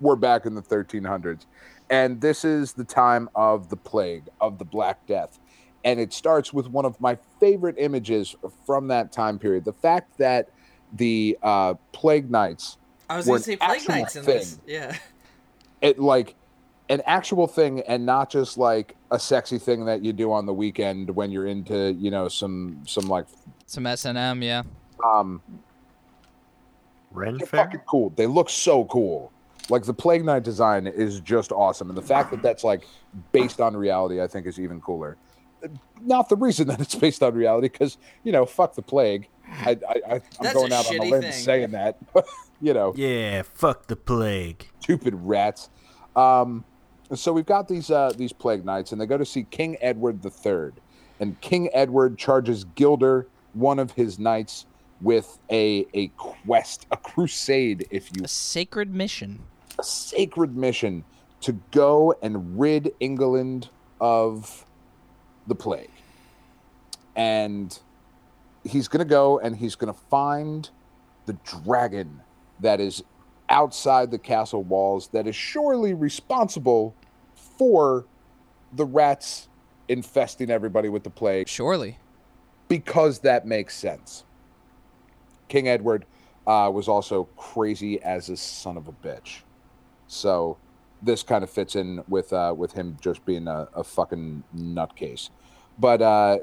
we're back in the 1300s. And this is the time of the plague, of the Black Death. And it starts with one of my favorite images from that time period. The fact that the uh, plague knights, I was gonna say Plague actual Nights in this. Yeah. it like an actual thing and not just like a sexy thing that you do on the weekend when you're into, you know, some some like Some S and M, yeah. um Ren they're Fair? fucking cool. They look so cool. Like the Plague Knight design is just awesome, and the fact that that's like based on reality, I think, is even cooler. Not the reason that it's based on reality, because you know, fuck the plague. I, I, I I'm That's going out on a limb thing. saying that. [LAUGHS] you know, Yeah, fuck the plague. stupid rats. Um, so we've got these uh, these plague knights, and they go to see King Edward III, and King Edward charges Gilder, one of his knights, with a a quest, a crusade, if you A sacred mission. a sacred mission to go and rid England of the plague. And he's going to go and he's going to find the dragon that is outside the castle walls that is surely responsible for the rats infesting everybody with the plague Surely. because that makes sense. King Edward uh, was also crazy as a son of a bitch, so this kind of fits in with uh, with him just being a, a fucking nutcase. But uh,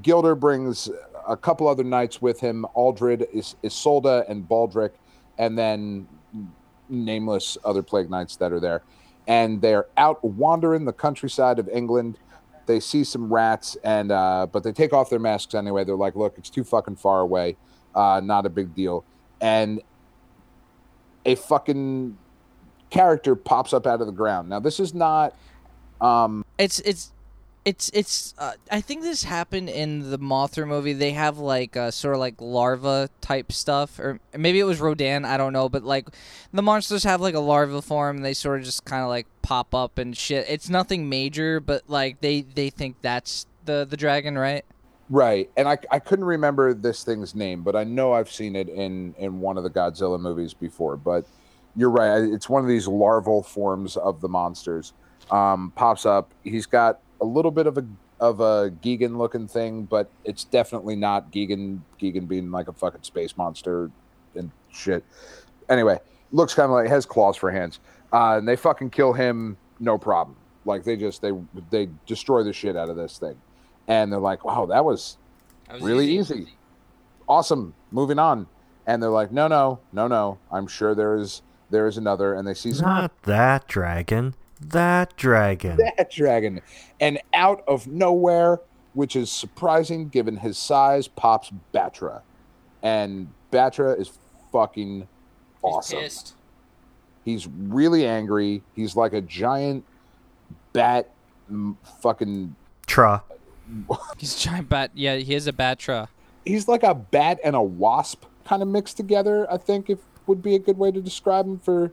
Gilder brings a couple other knights with him: Aldred, Is- Isolde, and Baldric, and then nameless other plague knights that are there. And they're out wandering the countryside of England. They see some rats and uh, but they take off their masks anyway. They're like look it's too fucking far away. Uh, not a big deal. And a fucking character pops up out of the ground. Now this is not um It's it's it's it's. Uh, I think this happened in the Mothra movie. They have like uh, sort of like larva type stuff, or maybe it was Rodan. I don't know, but like the monsters have like a larva form. And they sort of just kind of like pop up and shit. It's nothing major, but like they they think that's the the dragon, right? right and I, I couldn't remember this thing's name but i know i've seen it in in one of the godzilla movies before but you're right it's one of these larval forms of the monsters um pops up he's got a little bit of a of a Gigan looking thing, but it's definitely not Gigan. Gigan being like a fucking space monster and shit. Anyway, looks kind of like has claws for hands. Uh, and they fucking kill him, no problem. Like they just they they destroy the shit out of this thing, and they're like, wow, that was really easy. Awesome. Moving on. And they're like, no, no, no, no. I'm sure there is there is another. And they see some Not that dragon. That dragon. that dragon. And out of nowhere, which is surprising given his size, pops Battra. And Battra is fucking awesome. He's really angry. He's like a giant bat m- fucking Tra. [LAUGHS] He's a giant bat. Yeah, he is a batra. he's like a bat and a wasp kind of mixed together, I think if would be a good way to describe him for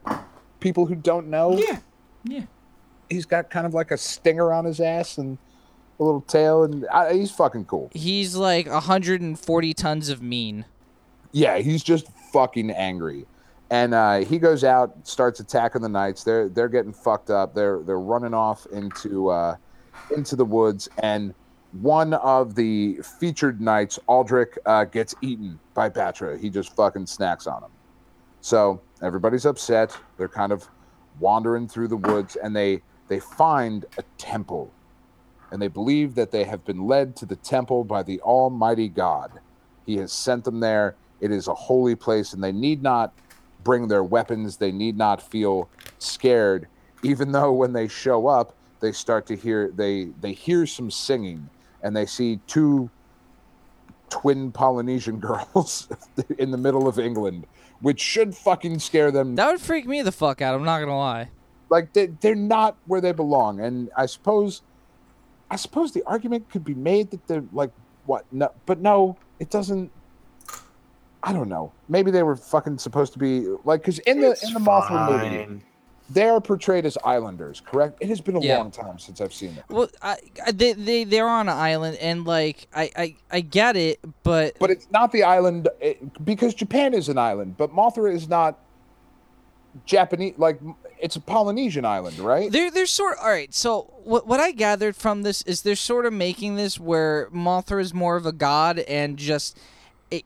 people who don't know. Yeah, yeah. He's got kind of like a stinger on his ass and a little tail and I, he's fucking cool. He's like 140 tons of mean. Yeah, he's just fucking angry. And uh, he goes out, starts attacking the knights. They're they're getting fucked up. They're they're running off into uh, into the woods, and one of the featured knights, Aldrich, uh, gets eaten by Battra. He just fucking snacks on him. So everybody's upset. They're kind of wandering through the woods, and they they find a temple, and they believe that they have been led to the temple by the Almighty God. He has sent them there. It is a holy place, and they need not bring their weapons. They need not feel scared, even though when they show up, they start to hear they they hear some singing, and they see two twin Polynesian [LAUGHS] girls in the middle of England, which should fucking scare them. That would freak me the fuck out. I'm not gonna lie. Like they, they're not where they belong, and I suppose, I suppose the argument could be made that they're like what? No, but no, it doesn't. I don't know. Maybe they were fucking supposed to be like because in the in the Mothra movie, they are portrayed as islanders. Correct? It has been a Yeah. long time since I've seen it. Well, I, I, they they they're on an island, and like I I, I get it, but But it's not the island it, because Japan is an island, but Mothra is not Japanese, like it's a Polynesian island, right? They're they're sort all right. So what what I gathered from this is they're sort of making this where Mothra is more of a god and just it,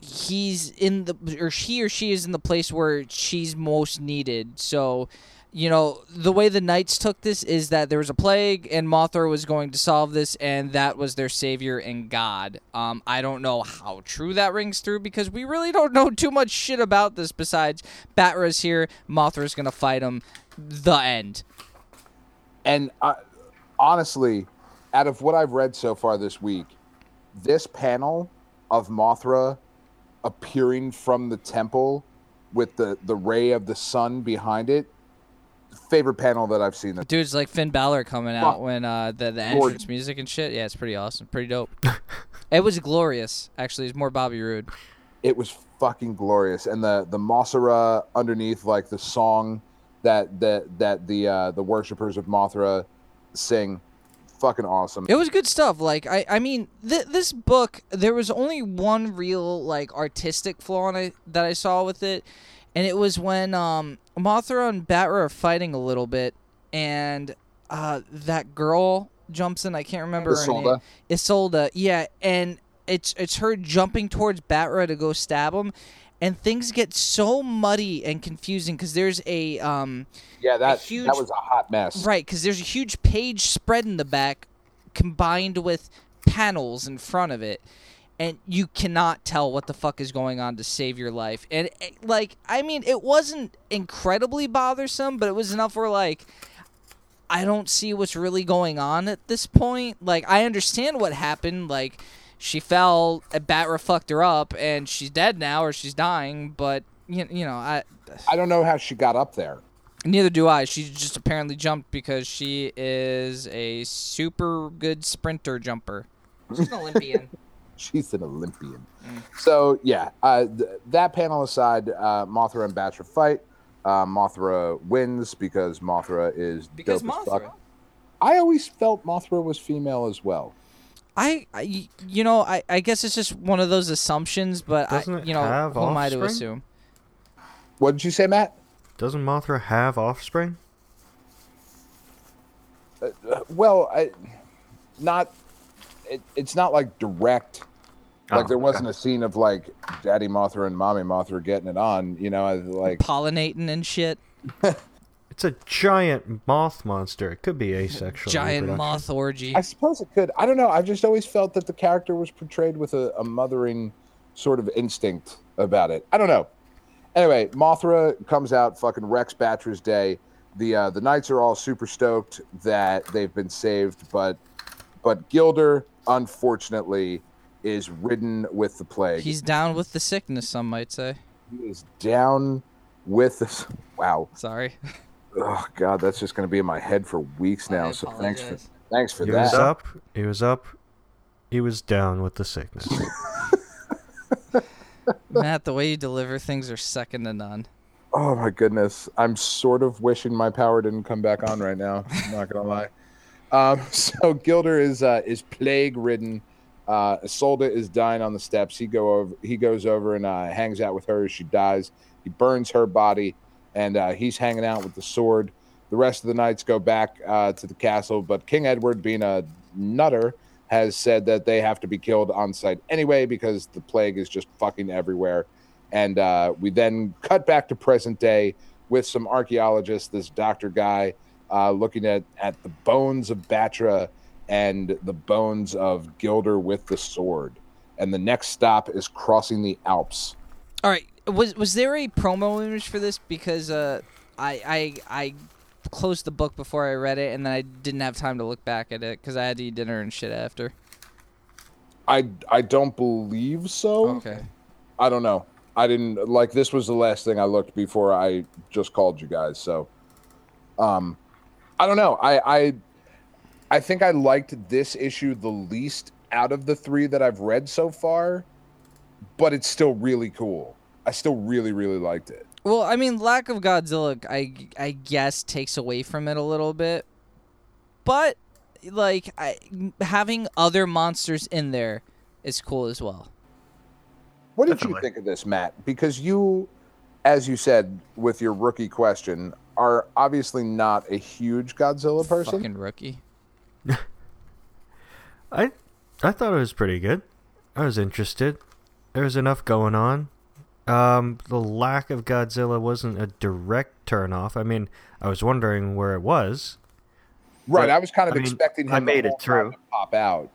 he's in the or he or she is in the place where she's most needed. So you know the way the knights took this is that there was a plague and Mothra was going to solve this and that was their savior and god. Um, I don't know how true that rings through because we really don't know too much shit about this besides Battra's here, Mothra's gonna fight him. The end. And I, honestly, out of what I've read so far this week, this panel of Mothra appearing from the temple with the, the ray of the sun behind it, favorite panel that I've seen. Dude's like Finn Balor coming out when uh, the the entrance music and shit. Yeah, it's pretty awesome, pretty dope. it was glorious. Actually, it's more Bobby Roode. It was fucking glorious, and the the Mothra underneath, like the song that that that the uh, the worshippers of Mothra sing, fucking awesome. It was good stuff. Like I, I mean, th- this book there was only one real like artistic flaw it that I saw with it, and it was when um Mothra and Battra are fighting a little bit, and uh that girl jumps in. I can't remember her name. Isolde, yeah, and it's it's her jumping towards Battra to go stab him, and things get so muddy and confusing because there's a um Yeah, that huge- that was a hot mess. Right, because there's a huge page spread in the back combined with panels in front of it. And you cannot tell what the fuck is going on to save your life. And, eh, like, I mean, it wasn't incredibly bothersome, but it was enough where, like, I don't see what's really going on at this point. Like, I understand what happened. Like, she fell, a Battra fucked her up, and she's dead now or she's dying, but, you, you know, I. I don't know how she got up there. Neither do I. She just apparently jumped because she is a super good sprinter jumper. She's an Olympian. [LAUGHS] [LAUGHS] She's an Olympian. So yeah, uh, th- that panel aside, uh, Mothra and Battra fight. Uh, Mothra wins because Mothra is Because dope as Mothra. fuck. I always felt Mothra was female as well. I, I, you know, I, I guess it's just one of those assumptions, but I, Doesn't it you know, have who am I to assume? What did you say, Matt? Doesn't Mothra have offspring? Uh, well, I, not. It, it's not like direct. Like Oh, there wasn't a scene of like Daddy Mothra and Mommy Mothra getting it on. You know, like Pollinating and shit. [LAUGHS] It's a giant moth monster. It could be asexual. Giant moth orgy. I suppose it could. I don't know. I've just always felt that the character was portrayed with a, a mothering sort of instinct about it. I don't know. Anyway, Mothra comes out, fucking wrecks Battra's day. The uh, the knights are all super stoked that they've been saved, but but Gilder unfortunately is ridden with the plague. He's down with the sickness, some might say. he is down with this. Wow. Sorry. [LAUGHS] Oh God, that's just going to be in my head for weeks now. I so thanks for thanks for He that. was up. He was up. He was down with the sickness. [LAUGHS] Matt, the way you deliver things are second to none. Oh my goodness. I'm sort of wishing my power didn't come back on right now. I'm not gonna lie. Um, [LAUGHS] so Gilder is uh, is plague ridden. Uh, Isolde is dying on the steps. He go over. He goes over and uh, hangs out with her as she dies. He burns her body, and uh, he's hanging out with the sword. The rest of the knights go back uh, to the castle, but King Edward, being a nutter, has said that they have to be killed on sight anyway because the plague is just fucking everywhere. And uh, we then cut back to present day with some archaeologists, this doctor guy, uh, looking at, at the bones of Battra and the bones of Gilder with the sword. And the next stop is crossing the Alps. All right. Was was there a promo image for this? Because uh, I I I closed the book before I read it, and then I didn't have time to look back at it because I had to eat dinner and shit after. I, I don't believe so. Okay. I don't know. I didn't like this was the last thing I looked before I just called you guys. So, um, I don't know. I I I think I liked this issue the least out of the three that I've read so far, but it's still really cool. I still really really liked it. Well, I mean, lack of Godzilla, I I guess takes away from it a little bit, but like I, having other monsters in there is cool as well. What did you think of this, Matt? Because you as you said with your rookie question, are obviously not a huge Godzilla person. Fucking rookie. [LAUGHS] I I thought it was pretty good. I was interested. There was enough going on. Um, the lack of Godzilla wasn't a direct turnoff. I mean, I was wondering where it was. Right. But, I was kind of I mean, expecting him I made it through. to pop out,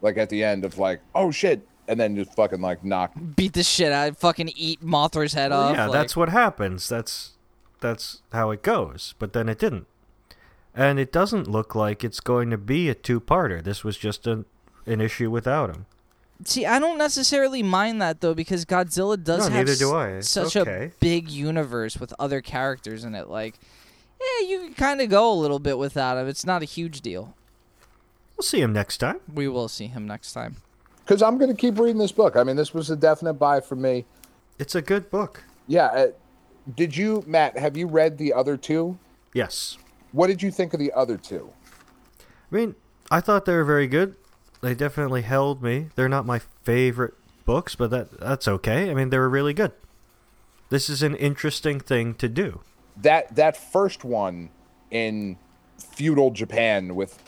like at the end of like, oh shit, and then just fucking like knock. Beat the shit out. Fucking eat Mothra's head Well, off. yeah, like- that's what happens. That's that's how it goes. But then it didn't, and it doesn't look like it's going to be a two-parter. This was just an an issue without him. See, I don't necessarily mind that though because Godzilla does No, have do s- I. Such okay. a big universe with other characters in it. Like, yeah, you can kind of go a little bit without him. It's not a huge deal. We'll see him next time. We will see him next time. Because I'm going to keep reading this book. I mean, this was a definite buy for me. It's a good book. Yeah. Uh, did you, Matt? Have you read the other two? Yes. What did you think of the other two? I mean, I thought they were very good. They definitely held me. They're not my favorite books, but that that's okay. I mean, they were really good. This is an interesting thing to do. That that first one in feudal Japan with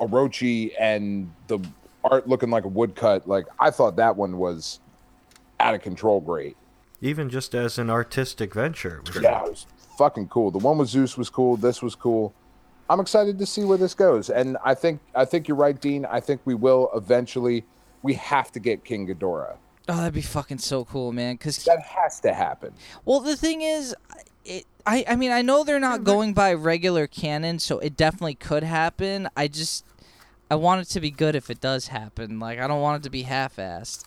Orochi and the art looking like a woodcut. Like I thought that one was out of control. Great. Even just as an artistic venture. it was- Yeah, it was fucking cool. The one with Zeus was cool. This was cool. I'm excited to see where this goes. And I think I think you're right, Dean. I think we will eventually. We have to get King Ghidorah. Oh, that'd be fucking so cool, man. Cause That has to happen. well, the thing is, it. I I mean, I know they're not going by regular canon, so it definitely could happen. I just. I want it to be good if it does happen. Like I don't want it to be half-assed.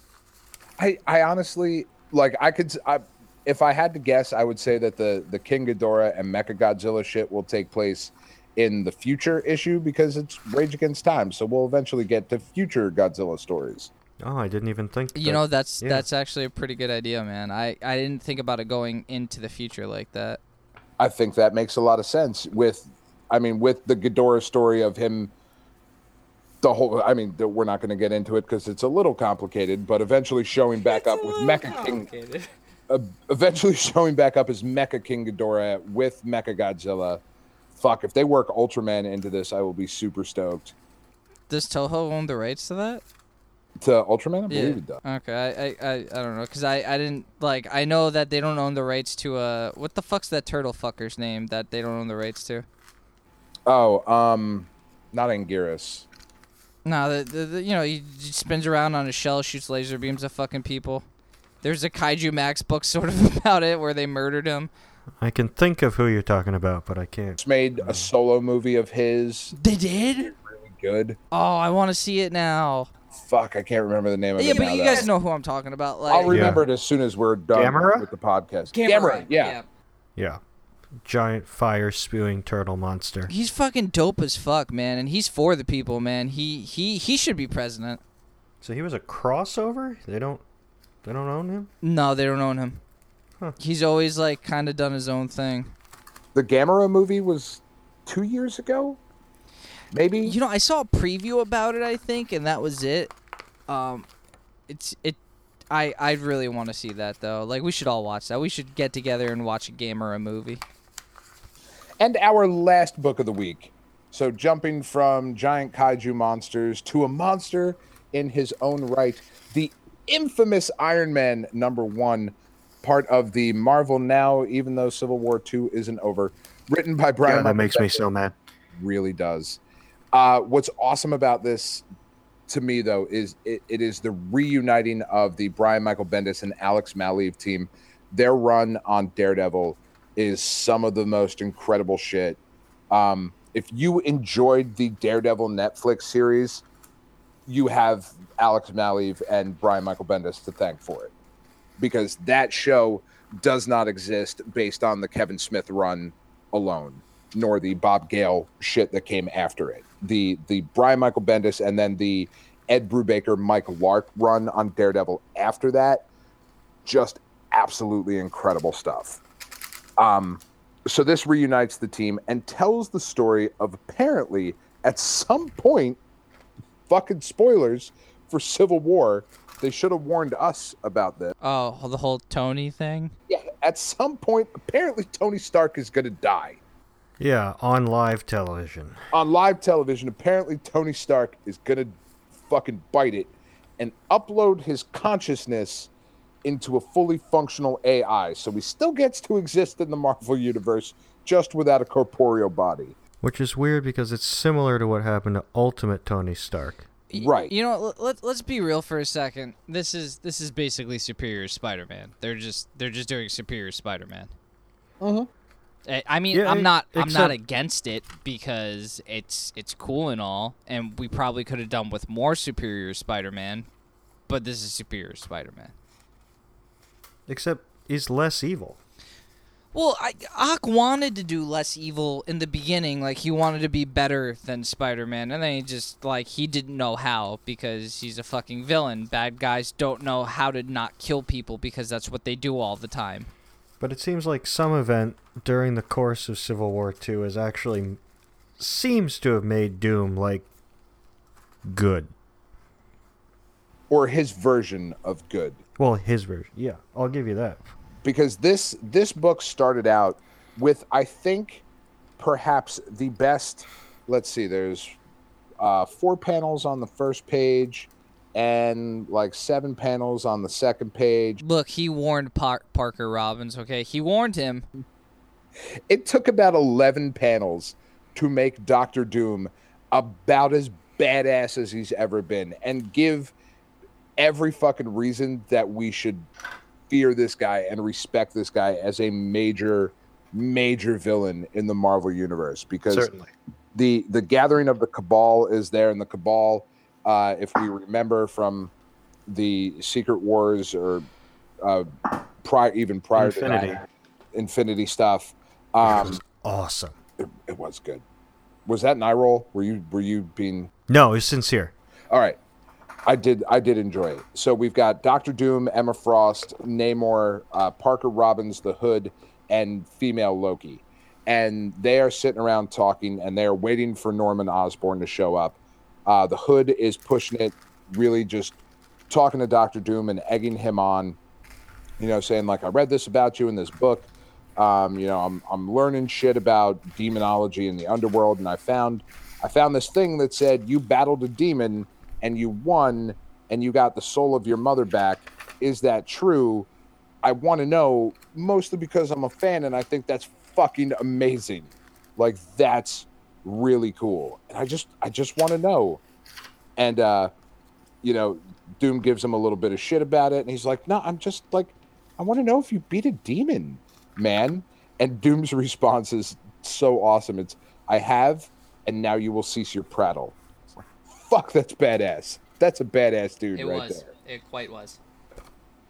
I, I honestly like I could I, if I had to guess, I would say that the the King Ghidorah and Mecha Godzilla shit will take place in the future issue because it's Rage Against Time. So we'll eventually get to future Godzilla stories. Oh, I didn't even think. You that- know, that's yeah. that's actually a pretty good idea, man. I I didn't think about it going into the future like that. I think that makes a lot of sense with I mean with the Ghidorah story of him the whole I mean th- we're not going to get into it because it's a little complicated, but eventually showing back up with Mecha King uh, eventually [LAUGHS] showing back up as Mecha King Ghidorah with Mecha Godzilla. Fuck, if they work Ultraman into this, I will be super stoked. Does Toho own the rights to that? To Ultraman, I believe it does. Okay, I, I, I, I don't know, cause I, I didn't like. I know that they don't own the rights to uh, what the fuck's that turtle fucker's name that they don't own the rights to? Oh, um, not Anguirus. No, the, the, the you know he, he spins around on a shell, shoots laser beams at fucking people. There's a Kaiju Max book [LAUGHS] sort of about it where they murdered him. I can think of who you're talking about, but I can't. Just made a solo movie of his. They did? Really good. Oh, I want to see it now. Fuck, I can't remember the name of Yeah, it Yeah, but now, you though. guys know who I'm talking about. Like, I'll remember it as soon as we're done Gamera? with the podcast. Gamera, yeah. Yeah, giant fire spewing turtle monster. He's fucking dope as fuck, man, and he's for the people, man. He he he should be president. So he was a crossover. They don't. They don't own him. No, they don't own him. Huh. He's always like kind of done his own thing. The Gamera movie was two years ago, maybe. You know, I saw a preview about it, I think, and that was it. Um, it's it. I I really want to see that though. Like we should all watch that. We should get together and watch a Gamera movie. And our last book of the week. So jumping from giant kaiju monsters to a monster in his own right, the infamous Iron Man number one, part of the Marvel Now, even though Civil War Two isn't over, written by Brian. Yeah, that makes me so mad. really does. Uh, what's awesome about this to me though is it, it is the reuniting of the Brian Michael Bendis and Alex Maleev team. Their run on Daredevil is some of the most incredible shit. Um, if you enjoyed the Daredevil Netflix series, you have Alex Maleev and Brian Michael Bendis to thank for it because that show does not exist based on the Kevin Smith run alone, nor the Bob Gale shit that came after it. The the Brian Michael Bendis and then the Ed Brubaker Mike Lark run on Daredevil after that, just absolutely incredible stuff. Um, so this reunites the team and tells the story of apparently at some point, fucking spoilers for Civil War. They should have warned us about this. Oh, the whole Tony thing. Yeah, at some point, apparently Tony Stark is going to die. Yeah, on live television. On live television, apparently Tony Stark is going to fucking bite it and upload his consciousness into a fully functional AI. So he still gets to exist in the Marvel Universe just without a corporeal body. Which is weird because it's similar to what happened to Ultimate Tony Stark. Right. You know, let, let, let's be real for a second. This is this is basically Superior Spider-Man. They're just they're just doing Superior Spider-Man. Mhm. I- I mean, Yeah, I'm not I'm not against it because it's it's cool and all, and we probably could have done with more Superior Spider-Man, but this is Superior Spider-Man. Except he's less evil. Well, I, Ock wanted to do less evil in the beginning. Like he wanted to be better than Spider-Man, and then he just like he didn't know how because he's a fucking villain. Bad guys don't know how to not kill people because that's what they do all the time. But it seems like some event during the course of Civil War Two has actually seems to have made Doom like good. Or his version of good. Well, his version. Yeah, I'll give you that. because this this book started out with I think perhaps the best. Let's see. There's uh, four panels on the first page, and like seven panels on the second page. Look, he warned Par- Parker Robbins. Okay, he warned him. It took about eleven panels to make Doctor Doom about as badass as he's ever been, and give every fucking reason that we should fear this guy and respect this guy as a major major villain in the Marvel universe because Certainly. the the gathering of the cabal is there and the cabal uh, if we remember from the secret wars or uh, prior even prior to Infinity. that infinity stuff um, Awesome. it, it was good was that an eye roll were you were you being No, he's sincere. all right. I did. I did enjoy it. So we've got Doctor Doom, Emma Frost, Namor, uh, Parker Robbins, the Hood, and female Loki, and they are sitting around talking, and they are waiting for Norman Osborn to show up. Uh, the Hood is pushing it, really just talking to Doctor Doom and egging him on. You know, saying like, "I read this about you in this book. Um, you know, I'm I'm learning shit about demonology in the underworld, and I found I found this thing that said you battled a demon and you won and you got the soul of your mother back. Is that true? I want to know mostly because I'm a fan and I think that's fucking amazing. Like that's really cool. And I just I just want to know. And uh you know, Doom gives him a little bit of shit about it and he's like, "No, I'm just like I want to know if you beat a demon, man." And Doom's [LAUGHS] response is so awesome. It's I have and now you will cease your prattle. Fuck, that's badass. That's a badass dude right there. It was. It quite was.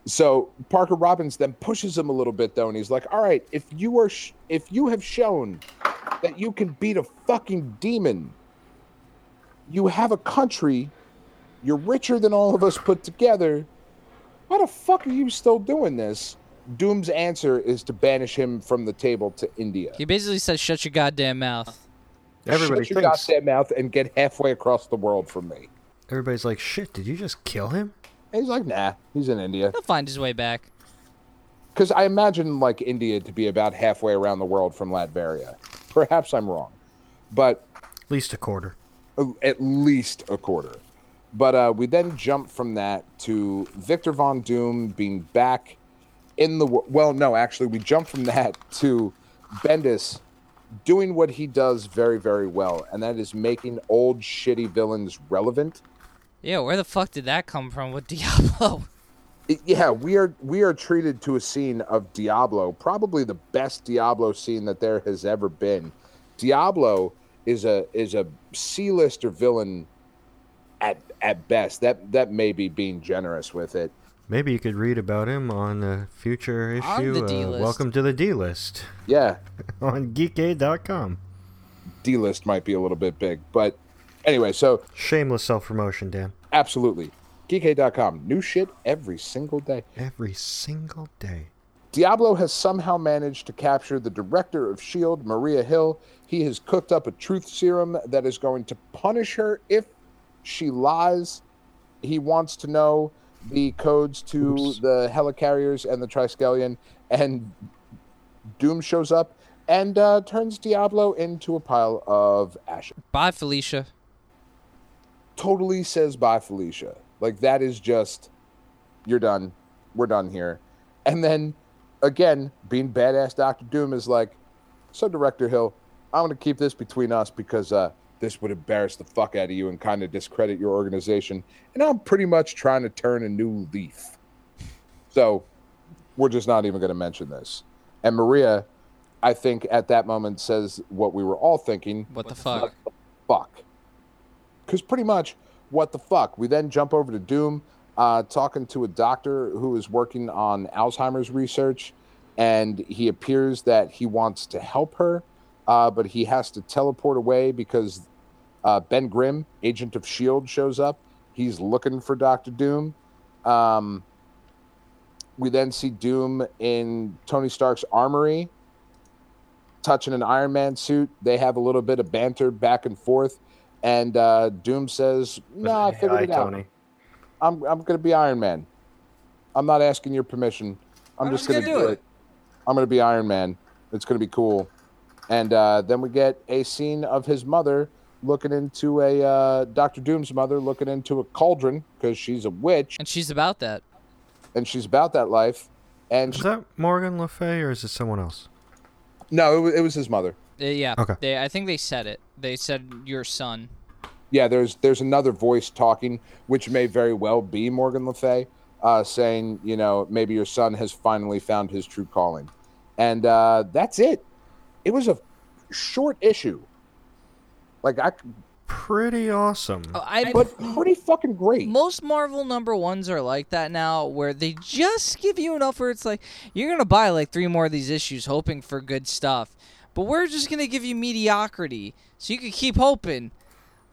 So Parker Robbins then pushes him a little bit though, and he's like, "All right, if you are, sh- if you have shown that you can beat a fucking demon, you have a country, you're richer than all of us put together. Why the fuck are you still doing this?" Doom's answer is to banish him from the table to India. He basically says, "Shut your goddamn mouth." Everybody Shut your thinks. goddamn mouth and get halfway across the world from me. Everybody's like, "Shit, did you just kill him?" And he's like, "Nah, he's in India." He'll find his way back. Because I imagine like India to be about halfway around the world from Latveria. Perhaps I'm wrong, but At least a quarter. uh, at least a quarter. But uh, we then jump from that to Victor Von Doom being back in the wo- well. No, actually, we jump from that to Bendis doing what he does very, very well, and that is making old shitty villains relevant. Yeah, where the fuck did that come from with [LAUGHS] Diablo? It- yeah, we are we are treated to a scene of Diablo, probably the best Diablo scene that there has ever been. Diablo is a is a C-lister villain at at best. That that may be being generous with it. Maybe you could read about him on a future On issue. the uh, D-list. welcome to the D list Yeah, [LAUGHS] on geekade.com. D-list might be a little bit big, but anyway, so Shameless self promotion, Dan. absolutely. Geekade.com. New shit every single day. Every single day. Diablo has somehow managed to capture the director of S.H.I.E.L.D., Maria Hill. He has cooked up a truth serum that is going to punish her if she lies. He wants to know the codes to Oops. the helicarriers and the Triskelion, and Doom shows up and uh, turns Diablo into a pile of ashes. Bye, Felicia. Totally says bye, Felicia. Like that is just, you're done. We're done here. And then, again, being badass Doctor Doom is like, so Director Hill, I'm gonna keep this between us because uh, this would embarrass the fuck out of you and kind of discredit your organization. And I'm pretty much trying to turn a new leaf. So we're just not even going to mention this. And Maria, I think at that moment says what we were all thinking. What the fuck? Fuck. Because pretty much, what the fuck? We then jump over to Doom, uh, talking to a doctor who is working on Alzheimer's research, and he appears that he wants to help her, uh, but he has to teleport away because uh, Ben Grimm, agent of S.H.I.E.L.D., shows up. He's looking for Doctor Doom. Um, we then see Doom in Tony Stark's armory, touching an Iron Man suit. They have a little bit of banter back and forth, and uh, Doom says, "No, I figured it out. I'm I'm gonna be Iron Man. I'm not asking your permission. I'm, I'm just just gonna, gonna do do it. I'm gonna be Iron Man. It's gonna be cool." And uh, then we get a scene of his mother looking into a uh, Doctor Doom's mother looking into a cauldron because she's a witch And she's about that. and she's about that life. And Is she, that Morgan Le Fay or is it someone else? no, it was, it was his mother. Uh, yeah. Okay. They, I think they said it. They said your son. Yeah, there's there's another voice talking, which may very well be Morgan Le Fay, uh, saying, you know, maybe your son has finally found his true calling, and uh, that's it. It was a short issue, like I, Pretty awesome. Oh, I, but pretty fucking great. most Marvel number ones are like that now, where they just give you enough where it's like you're gonna buy like three more of these issues, hoping for good stuff, but we're just gonna give you mediocrity, so you can keep hoping.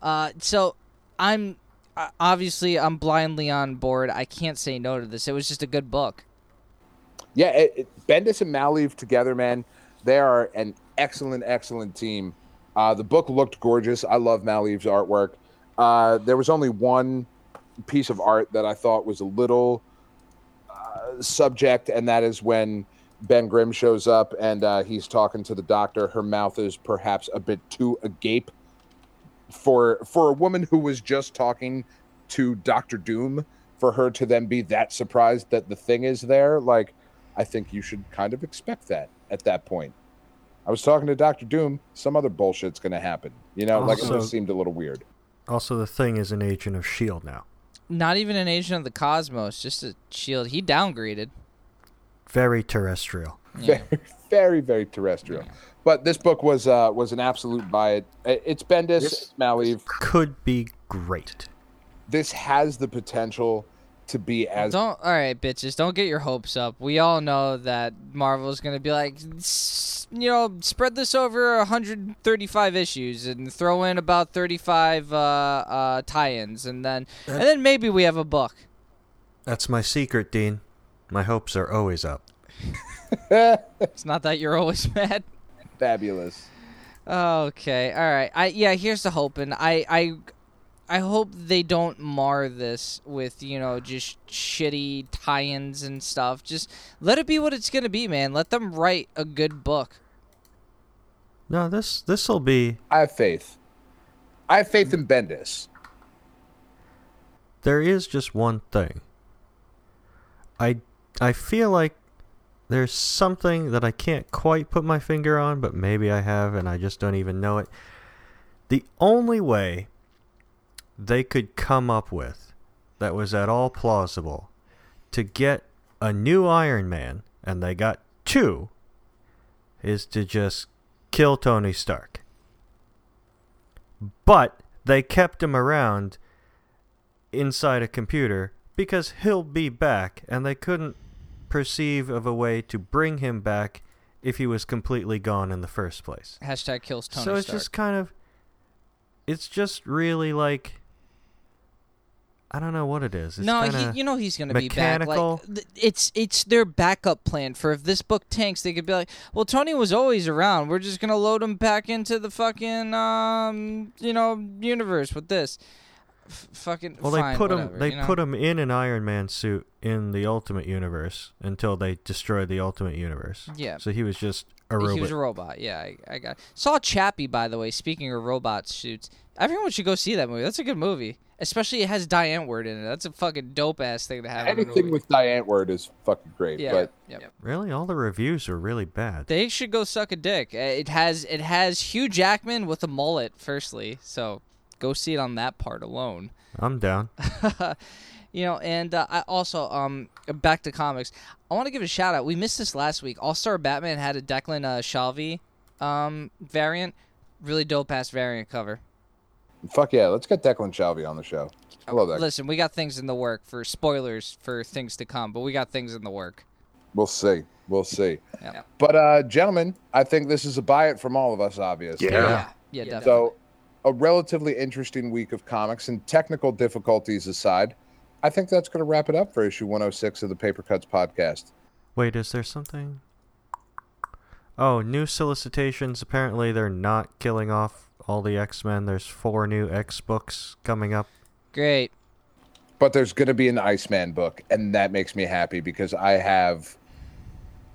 Uh, so I'm uh, obviously I'm blindly on board. I can't say no to this. It was just a good book. Yeah, it, it, Bendis and Maleev together, man, they are an excellent, excellent team. Uh, the book looked gorgeous. I love Maleev's artwork. Uh, there was only one piece of art that I thought was a little uh, subject, and that is when Ben Grimm shows up and uh, he's talking to the doctor. Her mouth is perhaps a bit too agape for for a woman who was just talking to Doctor Doom. For her to then be that surprised that the thing is there, like I think you should kind of expect that at that point. I was talking to Doctor Doom. Some other bullshit's going to happen. You know, like it just seemed a little weird. Also, the thing is an agent of S.H.I.E.L.D. Now. Not even an agent of the cosmos, just a shield. He downgraded. Very terrestrial. Yeah. Very, very, very terrestrial. But this book was uh, was an absolute buy it. It's Bendis, it's Maleev. Could be great. This has the potential to be as Don't all right, bitches. Don't get your hopes up. We all know that Marvel's gonna be like, you know, spread this over 135 issues and throw in about 35 uh, uh, tie-ins, and then and then maybe we have a book. That's my secret, Dean. My hopes are always up. [LAUGHS] It's not that you're always [LAUGHS] mad. fabulous. Okay, all right. I yeah. Here's the hoping. I I I hope they don't mar this with you know just shitty tie-ins and stuff. Just let it be what it's gonna be, man. Let them write a good book. No, this this'll be. I have faith. I have faith in Bendis. There is just one thing. I I feel like there's something that I can't quite put my finger on, but maybe I have and I just don't even know it. The only way they could come up with that was at all plausible to get a new Iron Man, and they got two, is to just kill Tony Stark. But they kept him around inside a computer because he'll be back, and they couldn't perceive of a way to bring him back if he was completely gone in the first place. Hashtag kills Tony so it's Stark. just kind of, it's just really like, I don't know what it is. It's no, he, you know he's gonna be back. Like th- it's it's their backup plan for if this book tanks, they could be like, well, Tony was always around. We're just gonna load him back into the fucking um you know universe with this. F- fucking. Well, fine, they put whatever, him. They you know? put him in an Iron Man suit in the Ultimate Universe until they destroyed the Ultimate Universe. Yeah. So he was just a robot. He was a robot. Yeah, I, I got. Saw Chappie by the way. Speaking of robot suits, everyone should go see that movie. That's a good movie. Especially it has Die Antwoord in it. That's a fucking dope ass thing to have. in a Anything movie. with Die Antwoord is fucking great. yeah. But yep. really, all the reviews are really bad. They should go suck a dick. Uh, It has it has Hugh Jackman with a mullet. Firstly, so go see it on that part alone. I'm down. [LAUGHS] you know, and uh, I also um back to comics. I want to give a shout out. We missed this last week. All Star Batman had a Declan uh, Shalvey um variant, really dope ass variant cover. Fuck yeah, let's get Declan Shalvey on the show. I love that. Listen, we got things in the work for spoilers for things to come, but we got things in the work. We'll see. We'll see. Yeah. But uh, gentlemen, I think this is a buy it from all of us, obviously. Yeah. Yeah, definitely. So, a relatively interesting week of comics and technical difficulties aside, I think that's going to wrap it up for issue 106 of the Paper Cuts podcast. Wait, is there something? Oh, new solicitations. Apparently, they're not killing off all the X Men. There's four new X books coming up. Great. But there's going to be an Iceman book, and that makes me happy because I have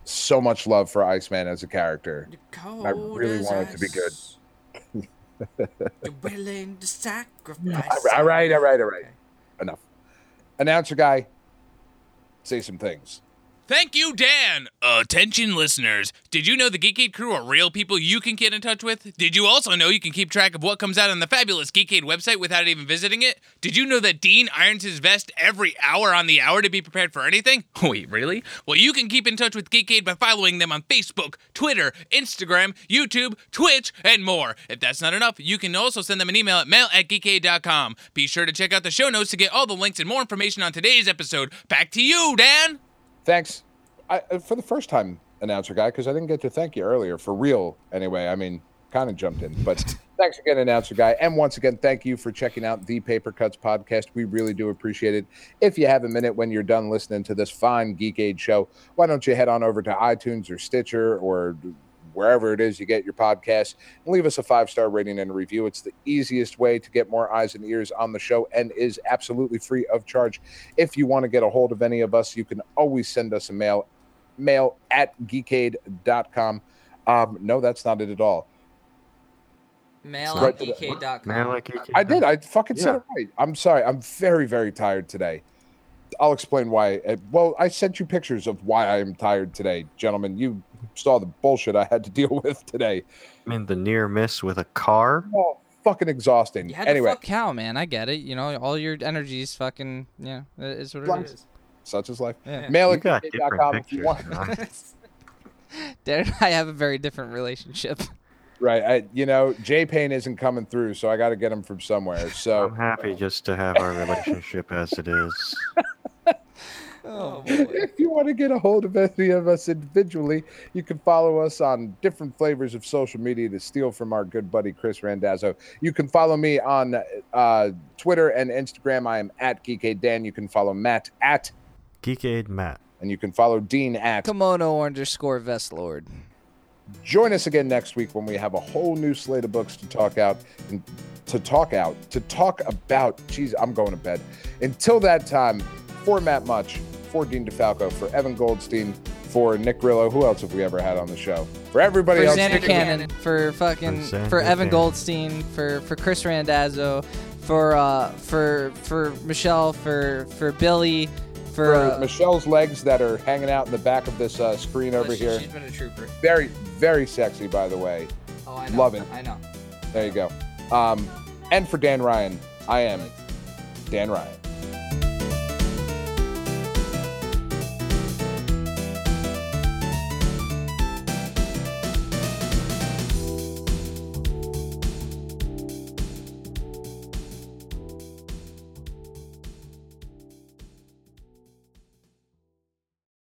so much love for Iceman as a character. I really want it to be good. [LAUGHS] You're willing to sacrifice. All right, all right, all right. Enough. Announcer guy, say some things. Thank you, Dan. Attention, listeners. Did you know the Geekade crew are real people you can get in touch with? Did you also know you can keep track of what comes out on the fabulous Geekade website without even visiting it? Did you know that Dean irons his vest every hour on the hour to be prepared for anything? [LAUGHS] Wait, really? Well, you can keep in touch with Geekade by following them on Facebook, Twitter, Instagram, YouTube, Twitch, and more. If that's not enough, you can also send them an email at mail at geekade.com. Be sure to check out the show notes to get all the links and more information on today's episode. Back to you, Dan. Thanks. I, uh, for the first time, announcer guy, because I didn't get to thank you earlier for real. Anyway, I mean, kind of jumped in, but [LAUGHS] thanks again, announcer guy. And once again, thank you for checking out the Paper Cuts podcast. We really do appreciate it. If you have a minute when you're done listening to this fine Geekade show, why don't you head on over to iTunes or Stitcher or wherever it is you get your podcast, and leave us a five star rating and a review. It's the easiest way to get more eyes and ears on the show and is absolutely free of charge. If you want to get a hold of any of us, you can always send us a mail, mail at geekade.com. Um, no, that's not it at all. Mail Right at to the- EK.com. Man, like you I did. I fucking said Yeah. it right. I'm sorry. I'm very, very tired today. I'll explain why. Uh, Well, I sent you pictures of why I am tired today, gentlemen. You saw the bullshit I had to deal [LAUGHS] with today. I mean, the near miss with a car. Oh, fucking exhausting. You had Anyway, to fuck cow, man. I get it. You know, all your energies fucking yeah, it is what it Blunt. is. such is life. Yeah. Mail You at got if you want. man. [LAUGHS] [LAUGHS] Dan and I have a very different relationship. Right. I, you know, J Payne isn't coming through, so I got to get him from somewhere. So I'm happy just to have our relationship as it is. Oh if you want to get a hold of any of us individually, you can follow us on different flavors of social media to steal from our good buddy Chris Randazzo. You can follow me on uh, Twitter and Instagram. I am at Geekade Dan. You can follow Matt at, Geekade Matt. and you can follow Dean at. Kimono underscore vest lord. Join us again next week when we have a whole new slate of books to talk out and to talk out to talk about. Geez, I'm going to bed. Until that time, for Matt Much, for Dean DeFalco, for Evan Goldstein, for Nick Grillo. Who else have we ever had on the show? For everybody else, For else, Xander Cannon, for fucking, For for Evan Cannon. Goldstein, for for Chris Randazzo, for uh, for for Michelle, for for Billy, for, for uh, Michelle's legs that are hanging out in the back of this uh, screen over she- here. She's been a trooper. Very, very sexy, by the way. Oh, I know. Love it. I know. There you go. Um, and for Dan Ryan, I am Dan Ryan.